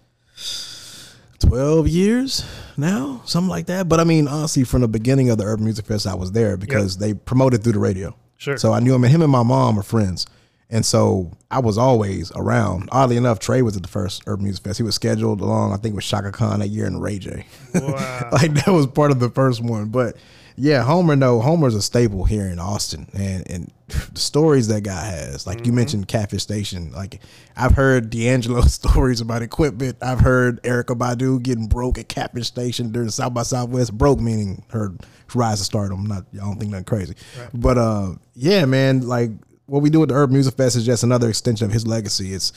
12 years now, something like that. But I mean, honestly, from the beginning of the Urban Music Fest, I was there because they promoted through the radio. Sure. So I knew him, and him and my mom are friends. And so I was always around. Oddly enough, Trae was at the first Urban Music Fest. He was scheduled along, I think, with Chaka Khan that year and Ray J. Wow. <laughs> like that was part of the first one. But yeah, Homer, no, Homer's a staple here in Austin, and and <laughs> the stories that guy has, like you mentioned, Catfish Station. Like I've heard D'Angelo <laughs> stories about equipment. I've heard Erykah Badu getting broke at Catfish Station during South by Southwest. Broke meaning her rise to stardom. Not I don't think nothing crazy, but uh, yeah, man, like. What we do with the Urban Music Fest is just another extension of his legacy. It's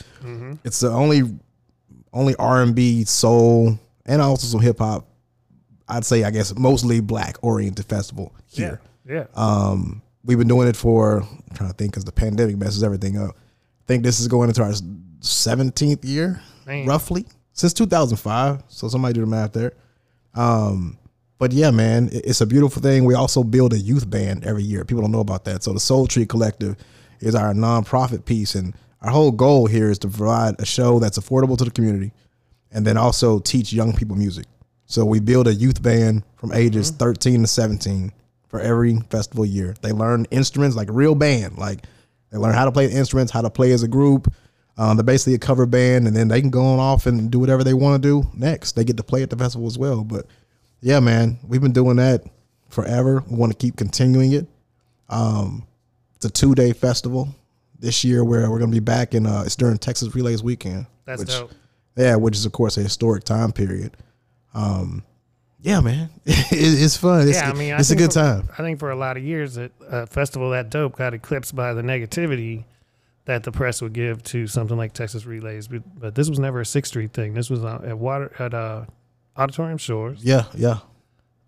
it's the only only R and B, soul, and also some hip hop I'd say, I guess, mostly black oriented festival yeah. here. Yeah. Um, we've been doing it for, I'm trying to think, because the pandemic messes everything up. I think this is going into our 17th year, Man. roughly, since 2005. So somebody do the math there. Um, but yeah, man, it- it's a beautiful thing. We also build a youth band every year. People don't know about that. So the Soul Tree Collective is our nonprofit piece. And our whole goal here is to provide a show that's affordable to the community and then also teach young people music. So we build a youth band from ages 13 to 17 for every festival year. They learn instruments like a real band. Like they learn how to play the instruments, how to play as a group. Um, they're basically a cover band, and then they can go on off and do whatever they want to do next. They get to play at the festival as well. But yeah, man, we've been doing that forever. We want to keep continuing it. Um, it's a two day festival this year where we're going to be back in. Uh, it's during Texas Relays Weekend. That's which, dope. yeah, which is of course a historic time period. Um, yeah, man, <laughs> it, it's fun. It's, yeah, I mean, I it's a good for- time. I think for a lot of years, that a festival that dope got eclipsed by the negativity that the press would give to something like Texas Relays. But, but this was never a Sixth Street thing. This was uh, at water at uh, Auditorium Shores, Yeah, yeah,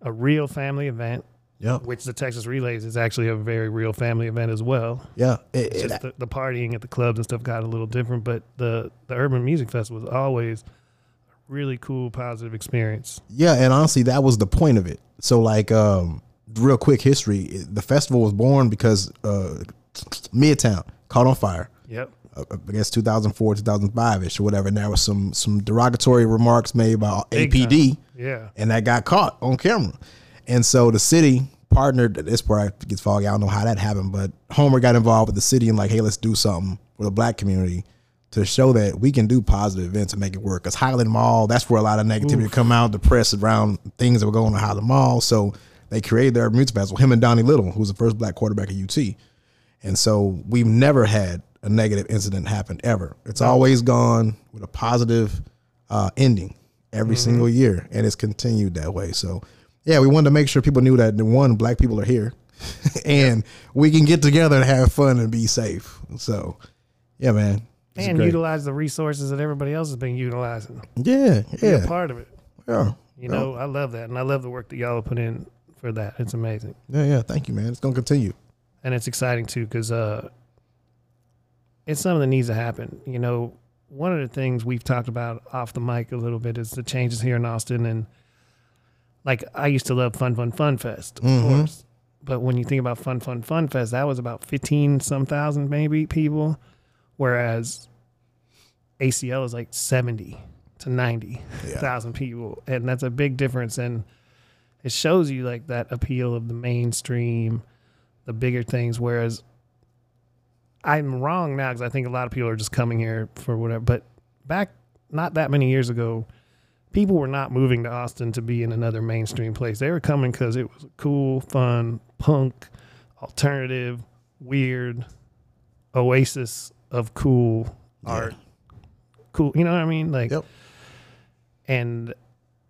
a real family event. Yeah, which the Texas Relays is actually a very real family event as well. yeah. It- It's it- just the, the partying at the clubs and stuff got a little different, but the the Urban Music Festival was always a really cool, positive experience. yeah, and honestly, that was the point of it. So, like, um, real quick history: the festival was born because uh, Midtown caught on fire. Yep. uh, I guess 2004, 2005 ish or whatever. And there was some some derogatory remarks made by Big APD, Yeah. and that got caught on camera. And so the city partnered. This part gets foggy. I don't know how that happened, but Homer got involved with the city and like, hey, let's do something for the black community to show that we can do positive events and make it work. Because Highland Mall, that's where a lot of negativity come out, the press around things that were going on at Highland Mall. So they created their music festival. Him and Donnie Little, who was the first black quarterback at UT. And so we've never had a negative incident happen ever. It's always gone with a positive uh, ending every single year, and it's continued that way. So, yeah, we wanted to make sure people knew that one, black people are here, <laughs> and we can get together and have fun and be safe. So, yeah, man, And utilize the resources that everybody else has been utilizing. yeah, Be a part of it. Yeah. You know, I love that, and I love the work that y'all put in for that. It's amazing, Yeah, yeah. Thank you, man. It's gonna continue. and it's exciting too because uh, it's something that needs to happen. You know, one of the things we've talked about off the mic a little bit is the changes here in Austin, and like I used to love Fun Fun Fun Fest, of Mhm. course. But when you think about Fun Fun Fun Fest, that was about fifteen some thousand maybe people, whereas ACL is like seventy to ninety Yeah. thousand people, and that's a big difference. And it shows you like that appeal of the mainstream, the bigger things. Whereas I'm wrong now because I think a lot of people are just coming here for whatever. But back not that many years ago, people were not moving to Austin to be in another mainstream place. They were coming because it was a cool, fun, punk, alternative, weird, oasis of cool Yeah. art. Cool, you know what I mean? Like, Yep. and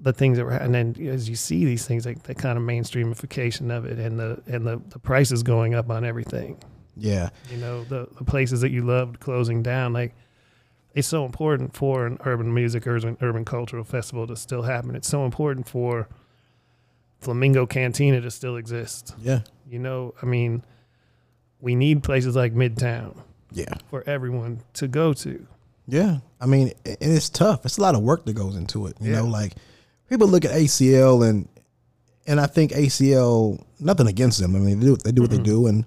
the things that were, and then as you see these things, like the kind of mainstreamification of it, and the and the the prices going up on everything. Yeah. You know, the the places that you loved closing down, like. It's so important for an urban music, urban urban cultural festival to still happen. It's so important for Flamingo Cantina to still exist. Yeah. You know, I mean, we need places like Midtown Yeah. for everyone to go to. Yeah. I mean, and it's tough. It's a lot of work that goes into it. You Yeah. know, like people look at ACL and and I think ACL, nothing against them. I mean, they do they do what they do and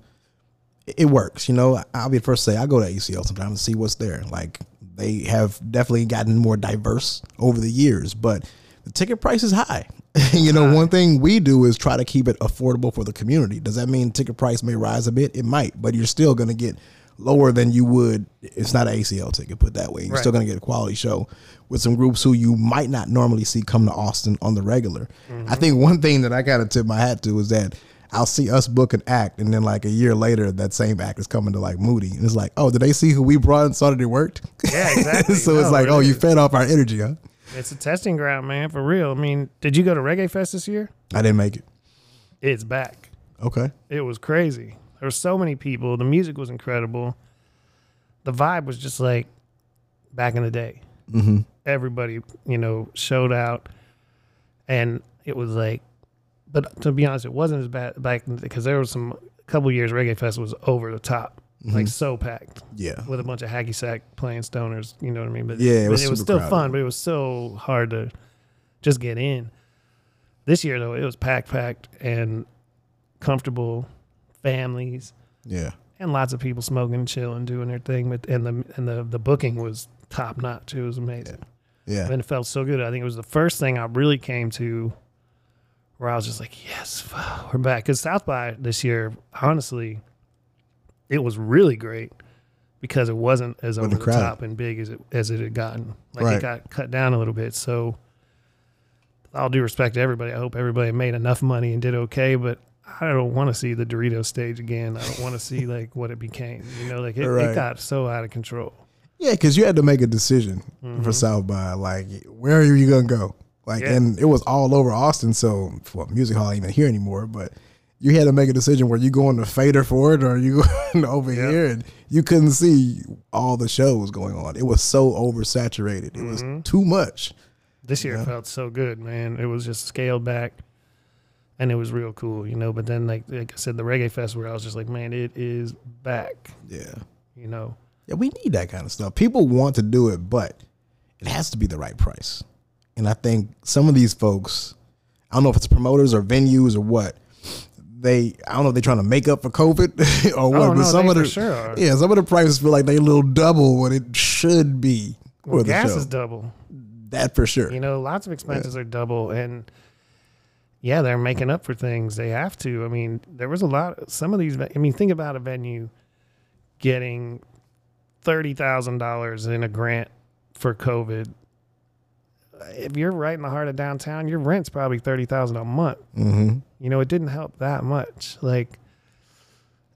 it- it works. You know, I'll be the first to say I go to ACL sometimes to see what's there. Like they have definitely gotten more diverse over the years, but the ticket price is high. <laughs> you know, one thing we do is try to keep it affordable for the community. Does that mean ticket price may rise a bit? It might, but you're still going to get lower than you would. It's not an ACL ticket, put that way. You're Right. still going to get a quality show with some groups who you might not normally see come to Austin on the regular. Mm-hmm. I think one thing that I got to tip my hat to is that I'll see us book an act, and then like a year later, that same act is coming to like Moody, and it's like, oh, did they see who we brought and saw that it worked? Yeah, <laughs> exactly. so it's like, it oh, you fed off our energy, huh? It's a testing ground, man, for real. I mean, did you go to Reggae Fest this year? I didn't make it. It's back. Okay. It was crazy. There were so many people. The music was incredible. The vibe was just like back in the day. Mm-hmm. Everybody, you know, showed out, and it was like. But to be honest, it wasn't as bad back because there was some a couple years Reggae Fest was over the top, Mm-hmm. like so packed Yeah. with a bunch of hacky sack playing stoners. You know what I mean? But Yeah, it but was it was still crowded. fun, but it was so hard to just get in. This year though, it was packed, packed, and comfortable families Yeah. and lots of people smoking, chilling, doing their thing. But and the and the the booking was top notch. It was amazing, Yeah. and it felt so good. I think it was the first thing I really came to where I was just like, yes, we're back. Because South by this year, honestly, it was really great because it wasn't as Wasn't over the crowded. top and big as it as it had gotten. Like Right. it got cut down a little bit. So, all due respect to everybody, I hope everybody made enough money and did okay. But I don't want to see the Dorito stage again. I don't want to see like what it became. You know, like it, Right. it got so out of control. Yeah, because you had to make a decision Mm-hmm. for South by. Like, where are you gonna go? Like, Yeah. and it was all over Austin. So, well, music hall ain't even here anymore. But you had to make a decision: where you going to Fader for it, or are you <laughs> going over Yeah. here? And you couldn't see all the shows going on. It was so oversaturated. It was Mm-hmm. too much. This year felt so good, man. It was just scaled back, and it was real cool, you know. But then, like like I said, the reggae fest where I was just like, man, it is back, Yeah, you know. yeah. We need that kind of stuff. People want to do it, but it has to be the right price. And I think some of these folks, I don't know if it's promoters or venues or what. They, I don't know if they're trying to make up for COVID <laughs> or what, oh but no, some of the sure yeah, some of the prices feel like they a little double what it should be Well, for the gas show. is double. that for sure. You know, lots of expenses are double, and yeah, they're making up for things. They have to. I mean, there was a lot. Some of these. I mean, think about a venue getting thirty thousand dollars in a grant for COVID. If you're right in the heart of downtown, your rent's probably thirty thousand a month. hmm You know, it didn't help that much. Like,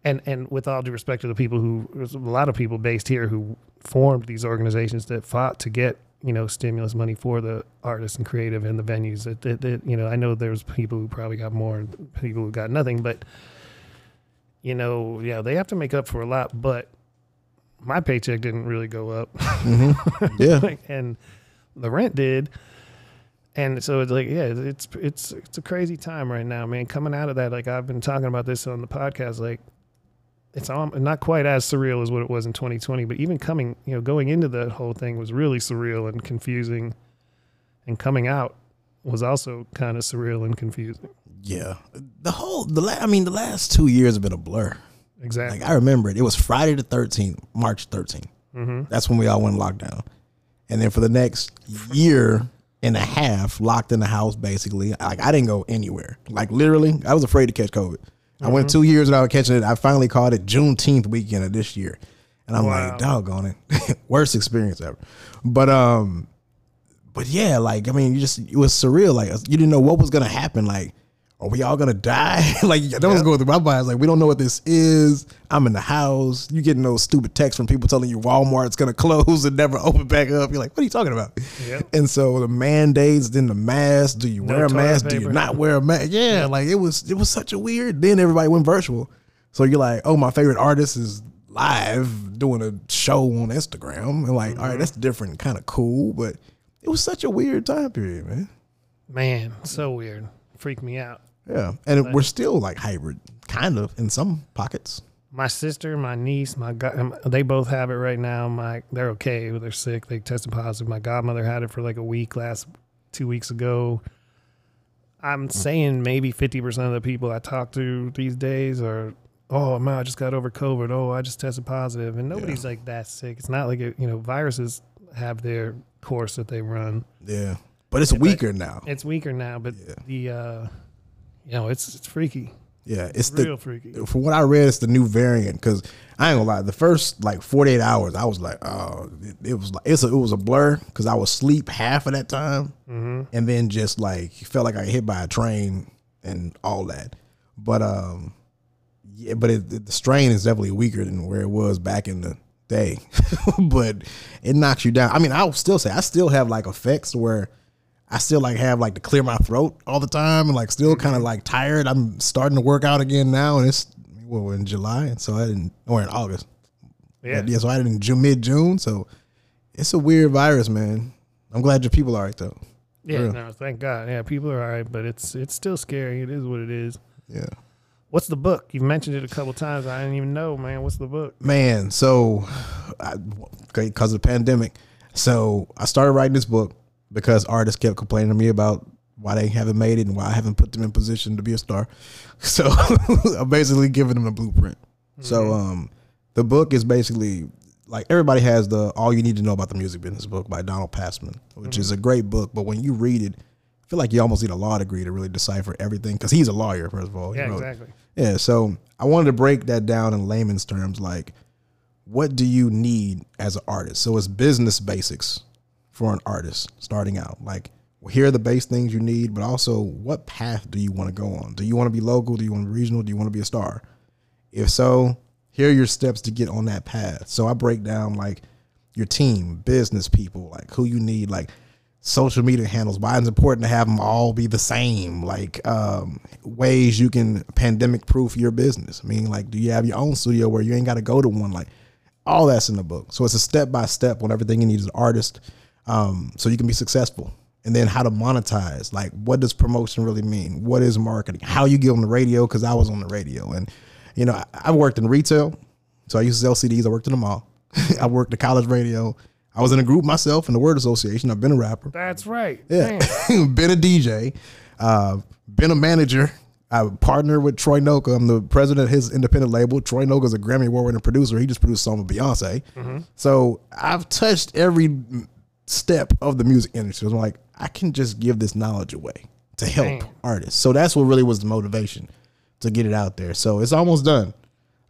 and and with all due respect to the people who, there's a lot of people based here who formed these organizations that fought to get you know stimulus money for the artists and creative and the venues. That, that, that you know, I know there's people who probably got more and people who got nothing, but you know, yeah, they have to make up for a lot. But my paycheck didn't really go up. <laughs> Yeah, Like, and the rent did. and so it's like yeah it's it's it's a crazy time right now man coming out of that like i've been talking about this on the podcast like it's all, not quite as surreal as what it was in 2020 but even coming you know going into the whole thing was really surreal and confusing and coming out was also kind of surreal and confusing Yeah, the whole the la- I mean the last two years have been a blur. exactly Like I remember it. It was Friday the thirteenth, March 13th. mm-hmm. That's when we all went lockdown, and then for the next year and a half, locked in the house basically. Like I didn't go anywhere. Like literally, I was afraid to catch COVID. I went two years without catching it. I finally caught it Juneteenth weekend of this year, and I'm Wow. like, doggone it, <laughs> worst experience ever. But um, but yeah, like I mean, you just it was surreal. Like you didn't know what was gonna happen. Like, are we all gonna die? <laughs> like that was Yeah. going through my mind. Like we don't know what this is. I'm in the house. You getting those stupid texts from people telling you Walmart's gonna <laughs> close and never open back up. You're like, what are you talking about? <laughs> And so the mandates, then the mask. Do you No wear a mask? Do you not wear a mask? Yeah, like it was. It was such a weird. Then everybody went virtual. So you're like, oh, my favorite artist is live doing a show on Instagram, and like, all right, mm-hmm. that's different, kind of cool, but it was such a weird time period, man. man so weird freaked me out Yeah, and it, we're still like hybrid, kind of in some pockets. my sister, my niece, my god, um, they both have it right now. My they're okay, they're sick. They tested positive. My godmother had it for like a week last two weeks ago. I'm saying maybe fifty percent of the people I talk to these days are, oh man, I just got over COVID. Oh, I just tested positive, and nobody's like that sick. It's not like it, you know, viruses have their course that they run. Yeah, but it's weaker now. It's weaker now, but the, uh, you know, it's it's freaky, Yeah, it's the real freaky. from what I read, it's the new variant. Because I ain't gonna lie, the first like 48 hours, I was like, oh, it, it was like it's a, it was a blur because I was asleep half of that time, and then just like felt like I hit by a train and all that. But um, yeah, but it, the strain is definitely weaker than where it was back in the day. <laughs> but it knocks you down. I mean, I'll still say I still have like effects where. I still like have like to clear my throat all the time and like still kind of mm-hmm. like tired. I'm starting to work out again now, and it's well we're in July, and so I didn't or in August. Yeah, Yeah, so I did in June, mid June. So it's a weird virus, man. I'm glad your people are right though. Yeah, Real. no, thank God. Yeah, people are all right, but it's it's still scary. It is what it is. Yeah, What's the book? You've mentioned it a couple times. I didn't even know, man. What's the book? man. So because of the pandemic, so I started writing this book because artists kept complaining to me about why they haven't made it and why I haven't put them in position to be a star. <laughs> So <laughs> I'm basically giving them a blueprint. So um, the book is basically like everybody has the All You Need to Know About the Music Business book by Donald Passman, which is a great book. But when you read it, I feel like you almost need a law degree to really decipher everything because he's a lawyer, first of all. Yeah, it. exactly. Yeah, so I wanted to break that down in layman's terms, like what do you need as an artist? So it's business basics for an artist starting out. Like here are the base things you need, but also what path do you want to go on? Do you want to be local? Do you want to be regional? Do you want to be a star? If so, here are your steps to get on that path. So I break down like your team, business people, like who you need, like social media handles, why it's important to have them all be the same, like um, ways you can pandemic proof your business. I mean, like, do you have your own studio where you ain't got to go to one? Like, all that's in the book. So it's a step by step on everything you need as an artist, um, so you can be successful. And then how to monetize. Like, what does promotion really mean? What is marketing? How you get on the radio? Because I was on the radio, and you know, I, I worked in retail, so I used to sell CDs. I worked in the mall. <laughs> I worked at college radio. I was in a group myself in the Word Association. I've been a rapper. That's right. Yeah, <laughs> been a DJ, uh, been a manager. I partner with Troy Noka. I'm the president of his independent label. Troy Noka is a Grammy Award-winning producer. He just produced a song with Beyonce. So I've touched every step of the music industry. I'm like, I can just give this knowledge away to help Damn. artists. So that's what really was the motivation to get it out there. So it's almost done.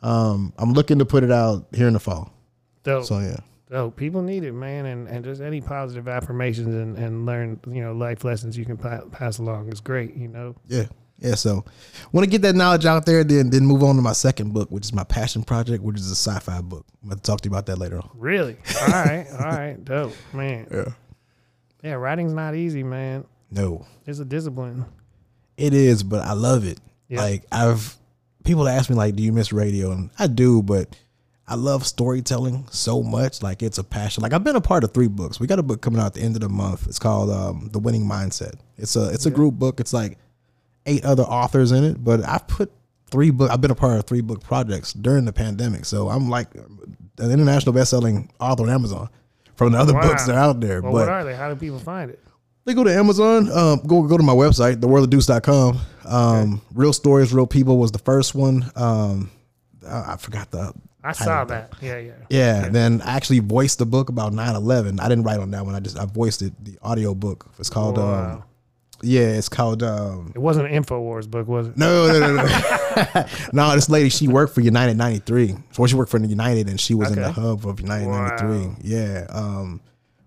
Um, I'm looking to put it out here in the fall. Dope. So yeah. Dope. People need it, man, and, and just any positive affirmations and, and learn, you know, life lessons you can pa- pass along is great. You know. Yeah. Yeah. So want to get that knowledge out there, then then move on to my second book, which is my passion project, which is a sci-fi book. I'm to talk to you about that later on. Really. All right. All right. Dope, man. <laughs> Yeah. Yeah, writing's not easy, man. No, It's a discipline. it is, but I love it. Yeah. Like I've people ask me like, do you miss radio? And I do, but I love storytelling so much. Like it's a passion. Like I've been a part of three books. We got a book coming out at the end of the month. It's called um, The Winning Mindset. It's a it's a group book. It's like eight other authors in it, but I've put three book. I've been a part of three book projects during the pandemic. So I'm like an international best-selling author on Amazon from the other Wow. books that are out there. Well, but what are they? How do people find it? they go to Amazon. Um, go go to my website, theworldofdeuce.com. Um, Real stories, real people was the first one. Um, I, I forgot the. I saw that. Yeah, yeah. Yeah, then I actually voiced the book about 9-11. I didn't write on that one. I just I voiced it. The audio book. It's called. Um, Wow. Yeah, it's called. Um, It wasn't an Infowars book, was it? no, no, no, no. no, <laughs> <laughs> this lady, she worked for United 93. So she worked for United and she was in the hub of United Wow. 93. Yeah. Um,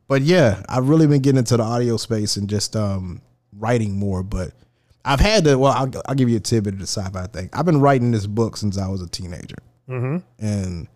but yeah, I've really been getting into the audio space and just um, writing more. But I've had to, well, I'll, I'll give you a tidbit of the sci fi thing. I've been writing this book since I was a teenager. Mm-hmm. And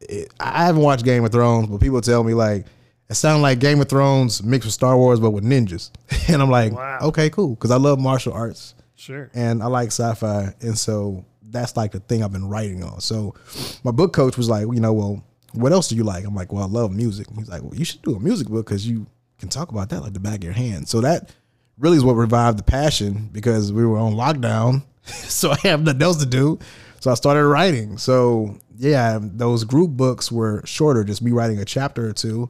it, I haven't watched Game of Thrones, but people tell me like, it sounded like Game of Thrones mixed with Star Wars, but with ninjas. <laughs> And I'm like, Wow. okay, cool. Because I love martial arts Sure. and I like sci-fi, and so that's like the thing I've been writing on. So my book coach was like, you know, well, what else do you like? I'm like, well, I love music. He's like, well, you should do a music book because you can talk about that like the back of your hand. So that really is what revived the passion because we were on lockdown, <laughs> so I have nothing else to do. So I started writing. So yeah, those group books were shorter, just me writing a chapter or two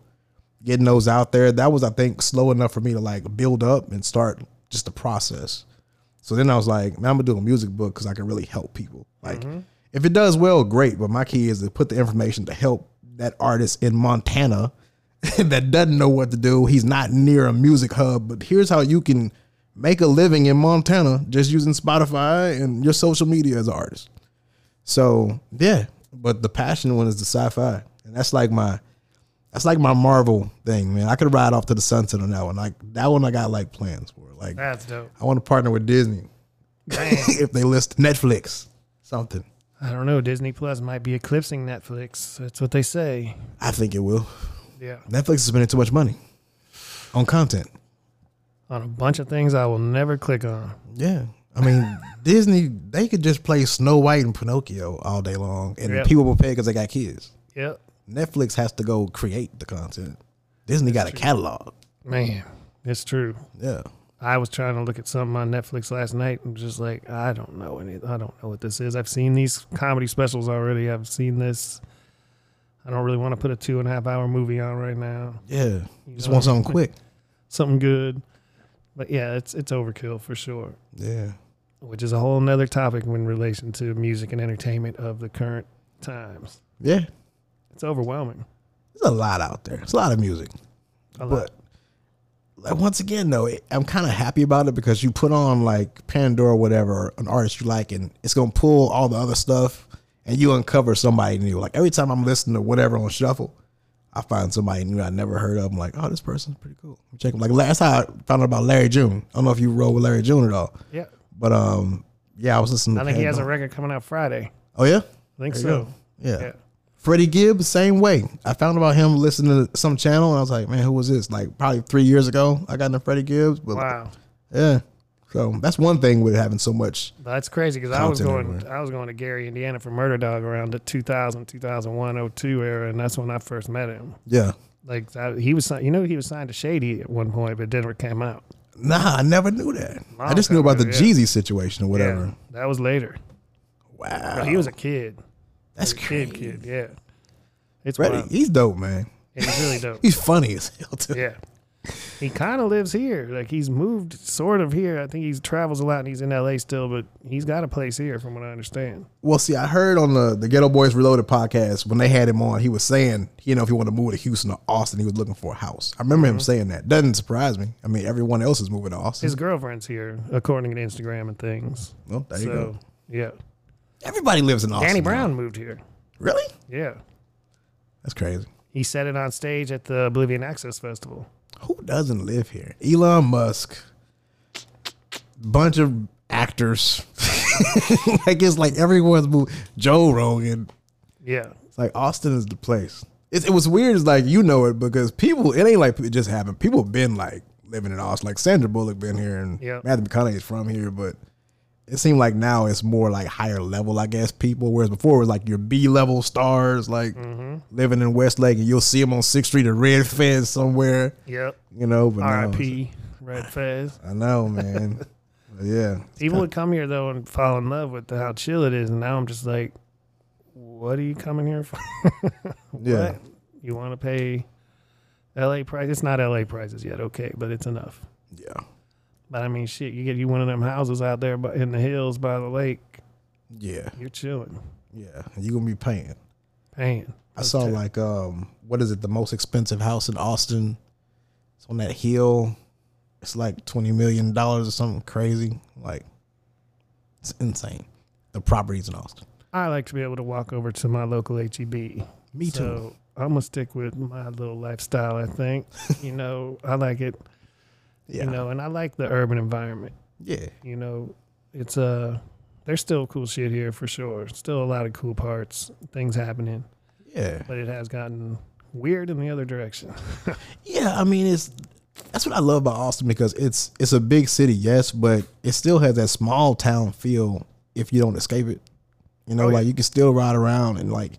getting those out there. That was, I think, slow enough for me to like build up and start just the process. So then I was like, man, I'm gonna do a music book because I can really help people. Like, mm-hmm. if it does well, great. But my key is to put the information to help that artist in Montana <laughs> that doesn't know what to do. He's not near a music hub, but here's how you can make a living in Montana just using Spotify and your social media as an artist. So yeah, but the passion one is the sci-fi, and that's like my that's like my Marvel thing, man. I could ride off to the sunset on that one. Like that one, I got like plans for. Like That's dope. I want to partner with Disney <laughs> if they list Netflix something. I don't know. Disney Plus might be eclipsing Netflix. That's what they say. I think it will. Yeah. Netflix is spending too much money on content. On a bunch of things I will never click on. Yeah. I mean, <laughs> Disney, they could just play Snow White and Pinocchio all day long, and Yep. people will pay because they got kids. Yep. Netflix has to go create the content. Disney got a catalog. Man, it's true. Yeah. I was trying to look at something on Netflix last night and just like, I don't know any I don't know what this is. I've seen these comedy specials already. I've seen this. I don't really want to put a two and a half hour movie on right now. Yeah. Just know? want something quick. Something good. But yeah, it's it's overkill for sure. Yeah. Which is a whole nother topic in relation to music and entertainment of the current times. Yeah. It's overwhelming. There's a lot out there. It's a lot of music. A lot. But like, once again, though, it- I'm kind of happy about it because you put on like Pandora, or whatever, an artist you like, and it's gonna pull all the other stuff, and you uncover somebody new. Like every time I'm listening to whatever on shuffle, I find somebody new I never heard of. I'm like, oh, this person's pretty cool. Check 'em. Like last time I found out about Larry June. I don't know if you roll with Larry June at all, Yeah. but um, yeah, I was listening. to I think he has a record coming out Friday. Oh yeah, I think There so. yeah. Yeah. Freddie Gibbs, same way. I found about him listening to some channel, and I was like, man, who was this? Like probably three years ago, I got into Freddie Gibbs, but Wow. yeah. So that's one thing with having so much. That's crazy because I was going everywhere. I was going to Gary, Indiana for Murder Dog around the 2000, 2001, 02 era, and that's when I first met him. Yeah. Like he was, you know, he was signed to Shady at one point, but never came out. Nah, I never knew that. I just knew about the yeah. Jeezy situation or whatever. Yeah, that was later. Wow, But he was a kid. That's He kid, crazy. kid. Yeah, it's Freddie, wild. he's dope, man. And he's really dope. <laughs> He's funny as hell too. Yeah. He kind of lives here. Like he's moved sort of here. I think he travels a lot and he's in LA still, but he's got a place here from what I understand. Well, see, I heard on the the Geto Boys Reloaded podcast when they had him on, he was saying, you know, if he wanted to move to Houston or Austin, he was looking for a house. I remember him mm-hmm. saying that. Doesn't surprise me. I mean, everyone else is moving to Austin. His girlfriend's here, according to Instagram and things. well, there you so, go. yeah. Everybody lives in Austin. Danny now. Brown moved here. Really? Yeah. That's crazy. He said it on stage at the Oblivion Access Festival. Who doesn't live here? Elon Musk, bunch of actors. <laughs> I guess like everyone's moved. Joe Rogan. Yeah. It's like Austin is the place. It, it was weird. It's like you know it because people. It ain't like it just happened. People been like living in Austin. Like Sandra Bullock been here and Yep. Matthew McConaughey is from here, but it seemed like now it's more like higher level, I guess, people. Whereas before it was like your B level stars, like Mm-hmm. living in Westlake, and you'll see them on Sixth Street or Red Fez somewhere, Yep. you know. But R.I.P. Red Fez. I know, man. <laughs> Yeah, People would come here though and fall in love with how chill it is, and now I'm just like, what are you coming here for? <laughs> yeah, You want to pay L.A. price? It's not L.A. prices yet, okay, but it's enough. yeah, But I mean, shit, you get you one of them houses out there but in the hills by the lake, yeah, you're chilling, yeah. You gonna be paying. paying. I saw like um, what is it? The most expensive house in Austin. It's on that hill. It's like twenty million dollars or something crazy. Like, it's insane. The properties in Austin. I like to be able to walk over to my local HEB. Me too. So I'm gonna stick with my little lifestyle. I think, <laughs> you know, I like it. Yeah, You know, and I like the urban environment. yeah, You know, it's uh there's still cool shit here for sure. Still a lot of cool parts, things happening, yeah, but it has gotten weird in the other direction. <laughs> yeah. I mean, it's that's what I love about Austin because it's it's a big city, yes, but it still has that small town feel if you don't escape it. You know, Oh, yeah. like you can still ride around and like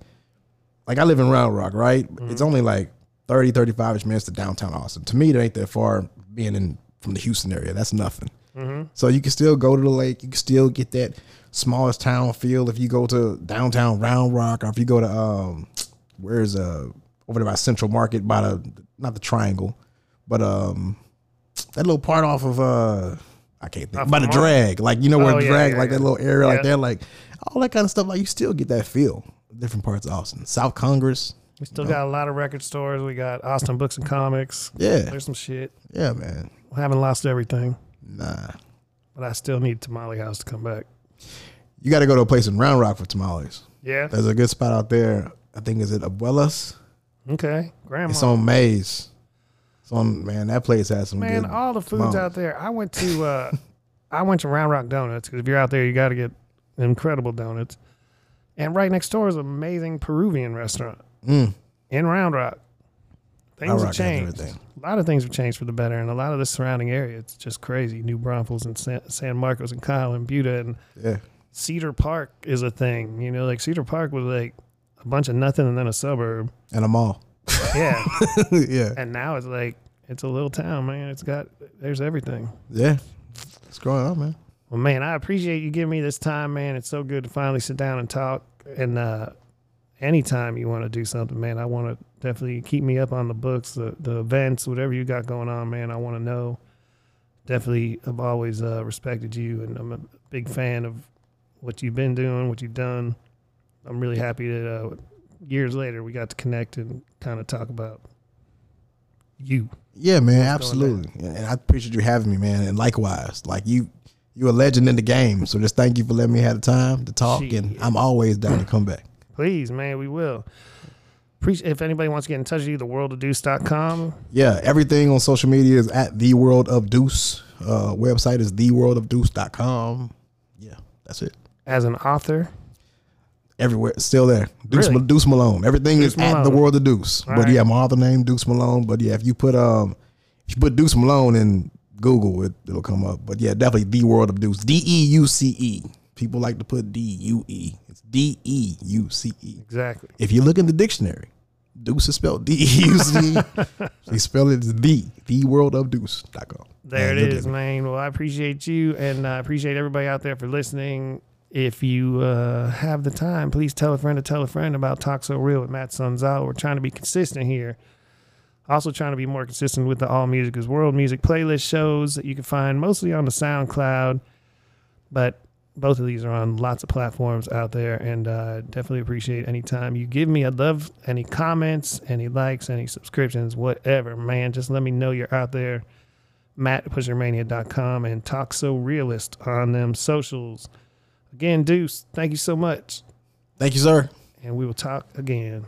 like I live in Round Rock, right? Mm-hmm. It's only like 30, 35 ish minutes to downtown Austin. To me, it ain't that far being in from the Houston area. That's nothing. Mm-hmm. So you can still go to the lake. You can still get that smallest town feel if you go to downtown Round Rock or if you go to um where's uh over there by Central Market by the not the triangle, but um that little part off of uh I can't think by the drag. Like you know where Oh, yeah, drag, yeah, like that little area like Yeah. that, like all that kind of stuff, like you still get that feel. Different parts of Austin. South Congress. We still got a lot of record stores. We got Austin Books and Comics. Yeah. There's some shit. Yeah, man. Haven't lost everything, Nah. but I still need Tamale House to come back. You gotta go to a place in Round Rock for tamales. Yeah. There's a good spot out there. I think is it Abuelas? Okay. Grandma. It's on Mays. It's on man. That place has some Man, good. all the foods tamales. out there. I went to uh <laughs> I went to Round Rock Donuts because if you're out there, you got to get incredible donuts. And right next door is an amazing Peruvian restaurant Mm, in Round Rock. Things Round have Rock changed. A lot of things have changed for the better, and a lot of the surrounding area, it's just crazy. New Braunfels and San, San Marcos and Kyle and Buda and yeah, Cedar Park is a thing. You know, like Cedar Park was like a bunch of nothing and then a suburb. and a mall. Yeah. <laughs> yeah, and now it's like it's a little town, man. It's got there's everything. yeah. It's growing up, man. Well, man, I appreciate you giving me this time, man. It's so good to finally sit down and talk. And uh, anytime you want to do something, man, I want to definitely keep me up on the books, the, the events, whatever you got going on, man. I want to know. Definitely, I've always uh, respected you, and I'm a big fan of what you've been doing, what you've done. I'm really happy that uh, years later we got to connect and kind of talk about you. Yeah, man, absolutely. And I appreciate you having me, man. And likewise, like you, you're a legend in the game. So just thank you for letting me have the time to talk. And Shit. I'm always down to come back. Please, man, we will. Appreciate if anybody wants to get in touch with you, theworldofdeuce.com. Yeah, everything on social media is at the world of Deuce. Uh, website is theworldofdeuce.com. Yeah, that's it. As an author, Everywhere, still there. Deuce, Really? Ma- Deuce Malone. Everything Deuce is at the world of Deuce. All but right. yeah, my author name Deuce Malone. But yeah, if you put um, if you put Deuce Malone in Google, it, it'll come up. But yeah, definitely the world of Deuce. D E U C E. People like to put D U E. It's D E U C E. exactly. If you look in the dictionary, Deuce is spelled D E U C. E. <laughs> They spell it as the the world of Deuce.com. There Man, it is, man. Well, I appreciate you and I appreciate everybody out there for listening. If you uh, have the time, please tell a friend to tell a friend about Talk So Real with Matt Sonzala. We're trying to be consistent here. Also, trying to be more consistent with the All Music is World Music playlist shows that you can find mostly on the SoundCloud, but both of these are on lots of platforms out there. And uh, definitely appreciate any time you give me. I'd love any comments, any likes, any subscriptions, whatever, man. Just let me know you're out there. Matt at pushermania.com and Talk So Realist on them socials. Again, Deuce, thank you so much. Thank you, sir. And we will talk again.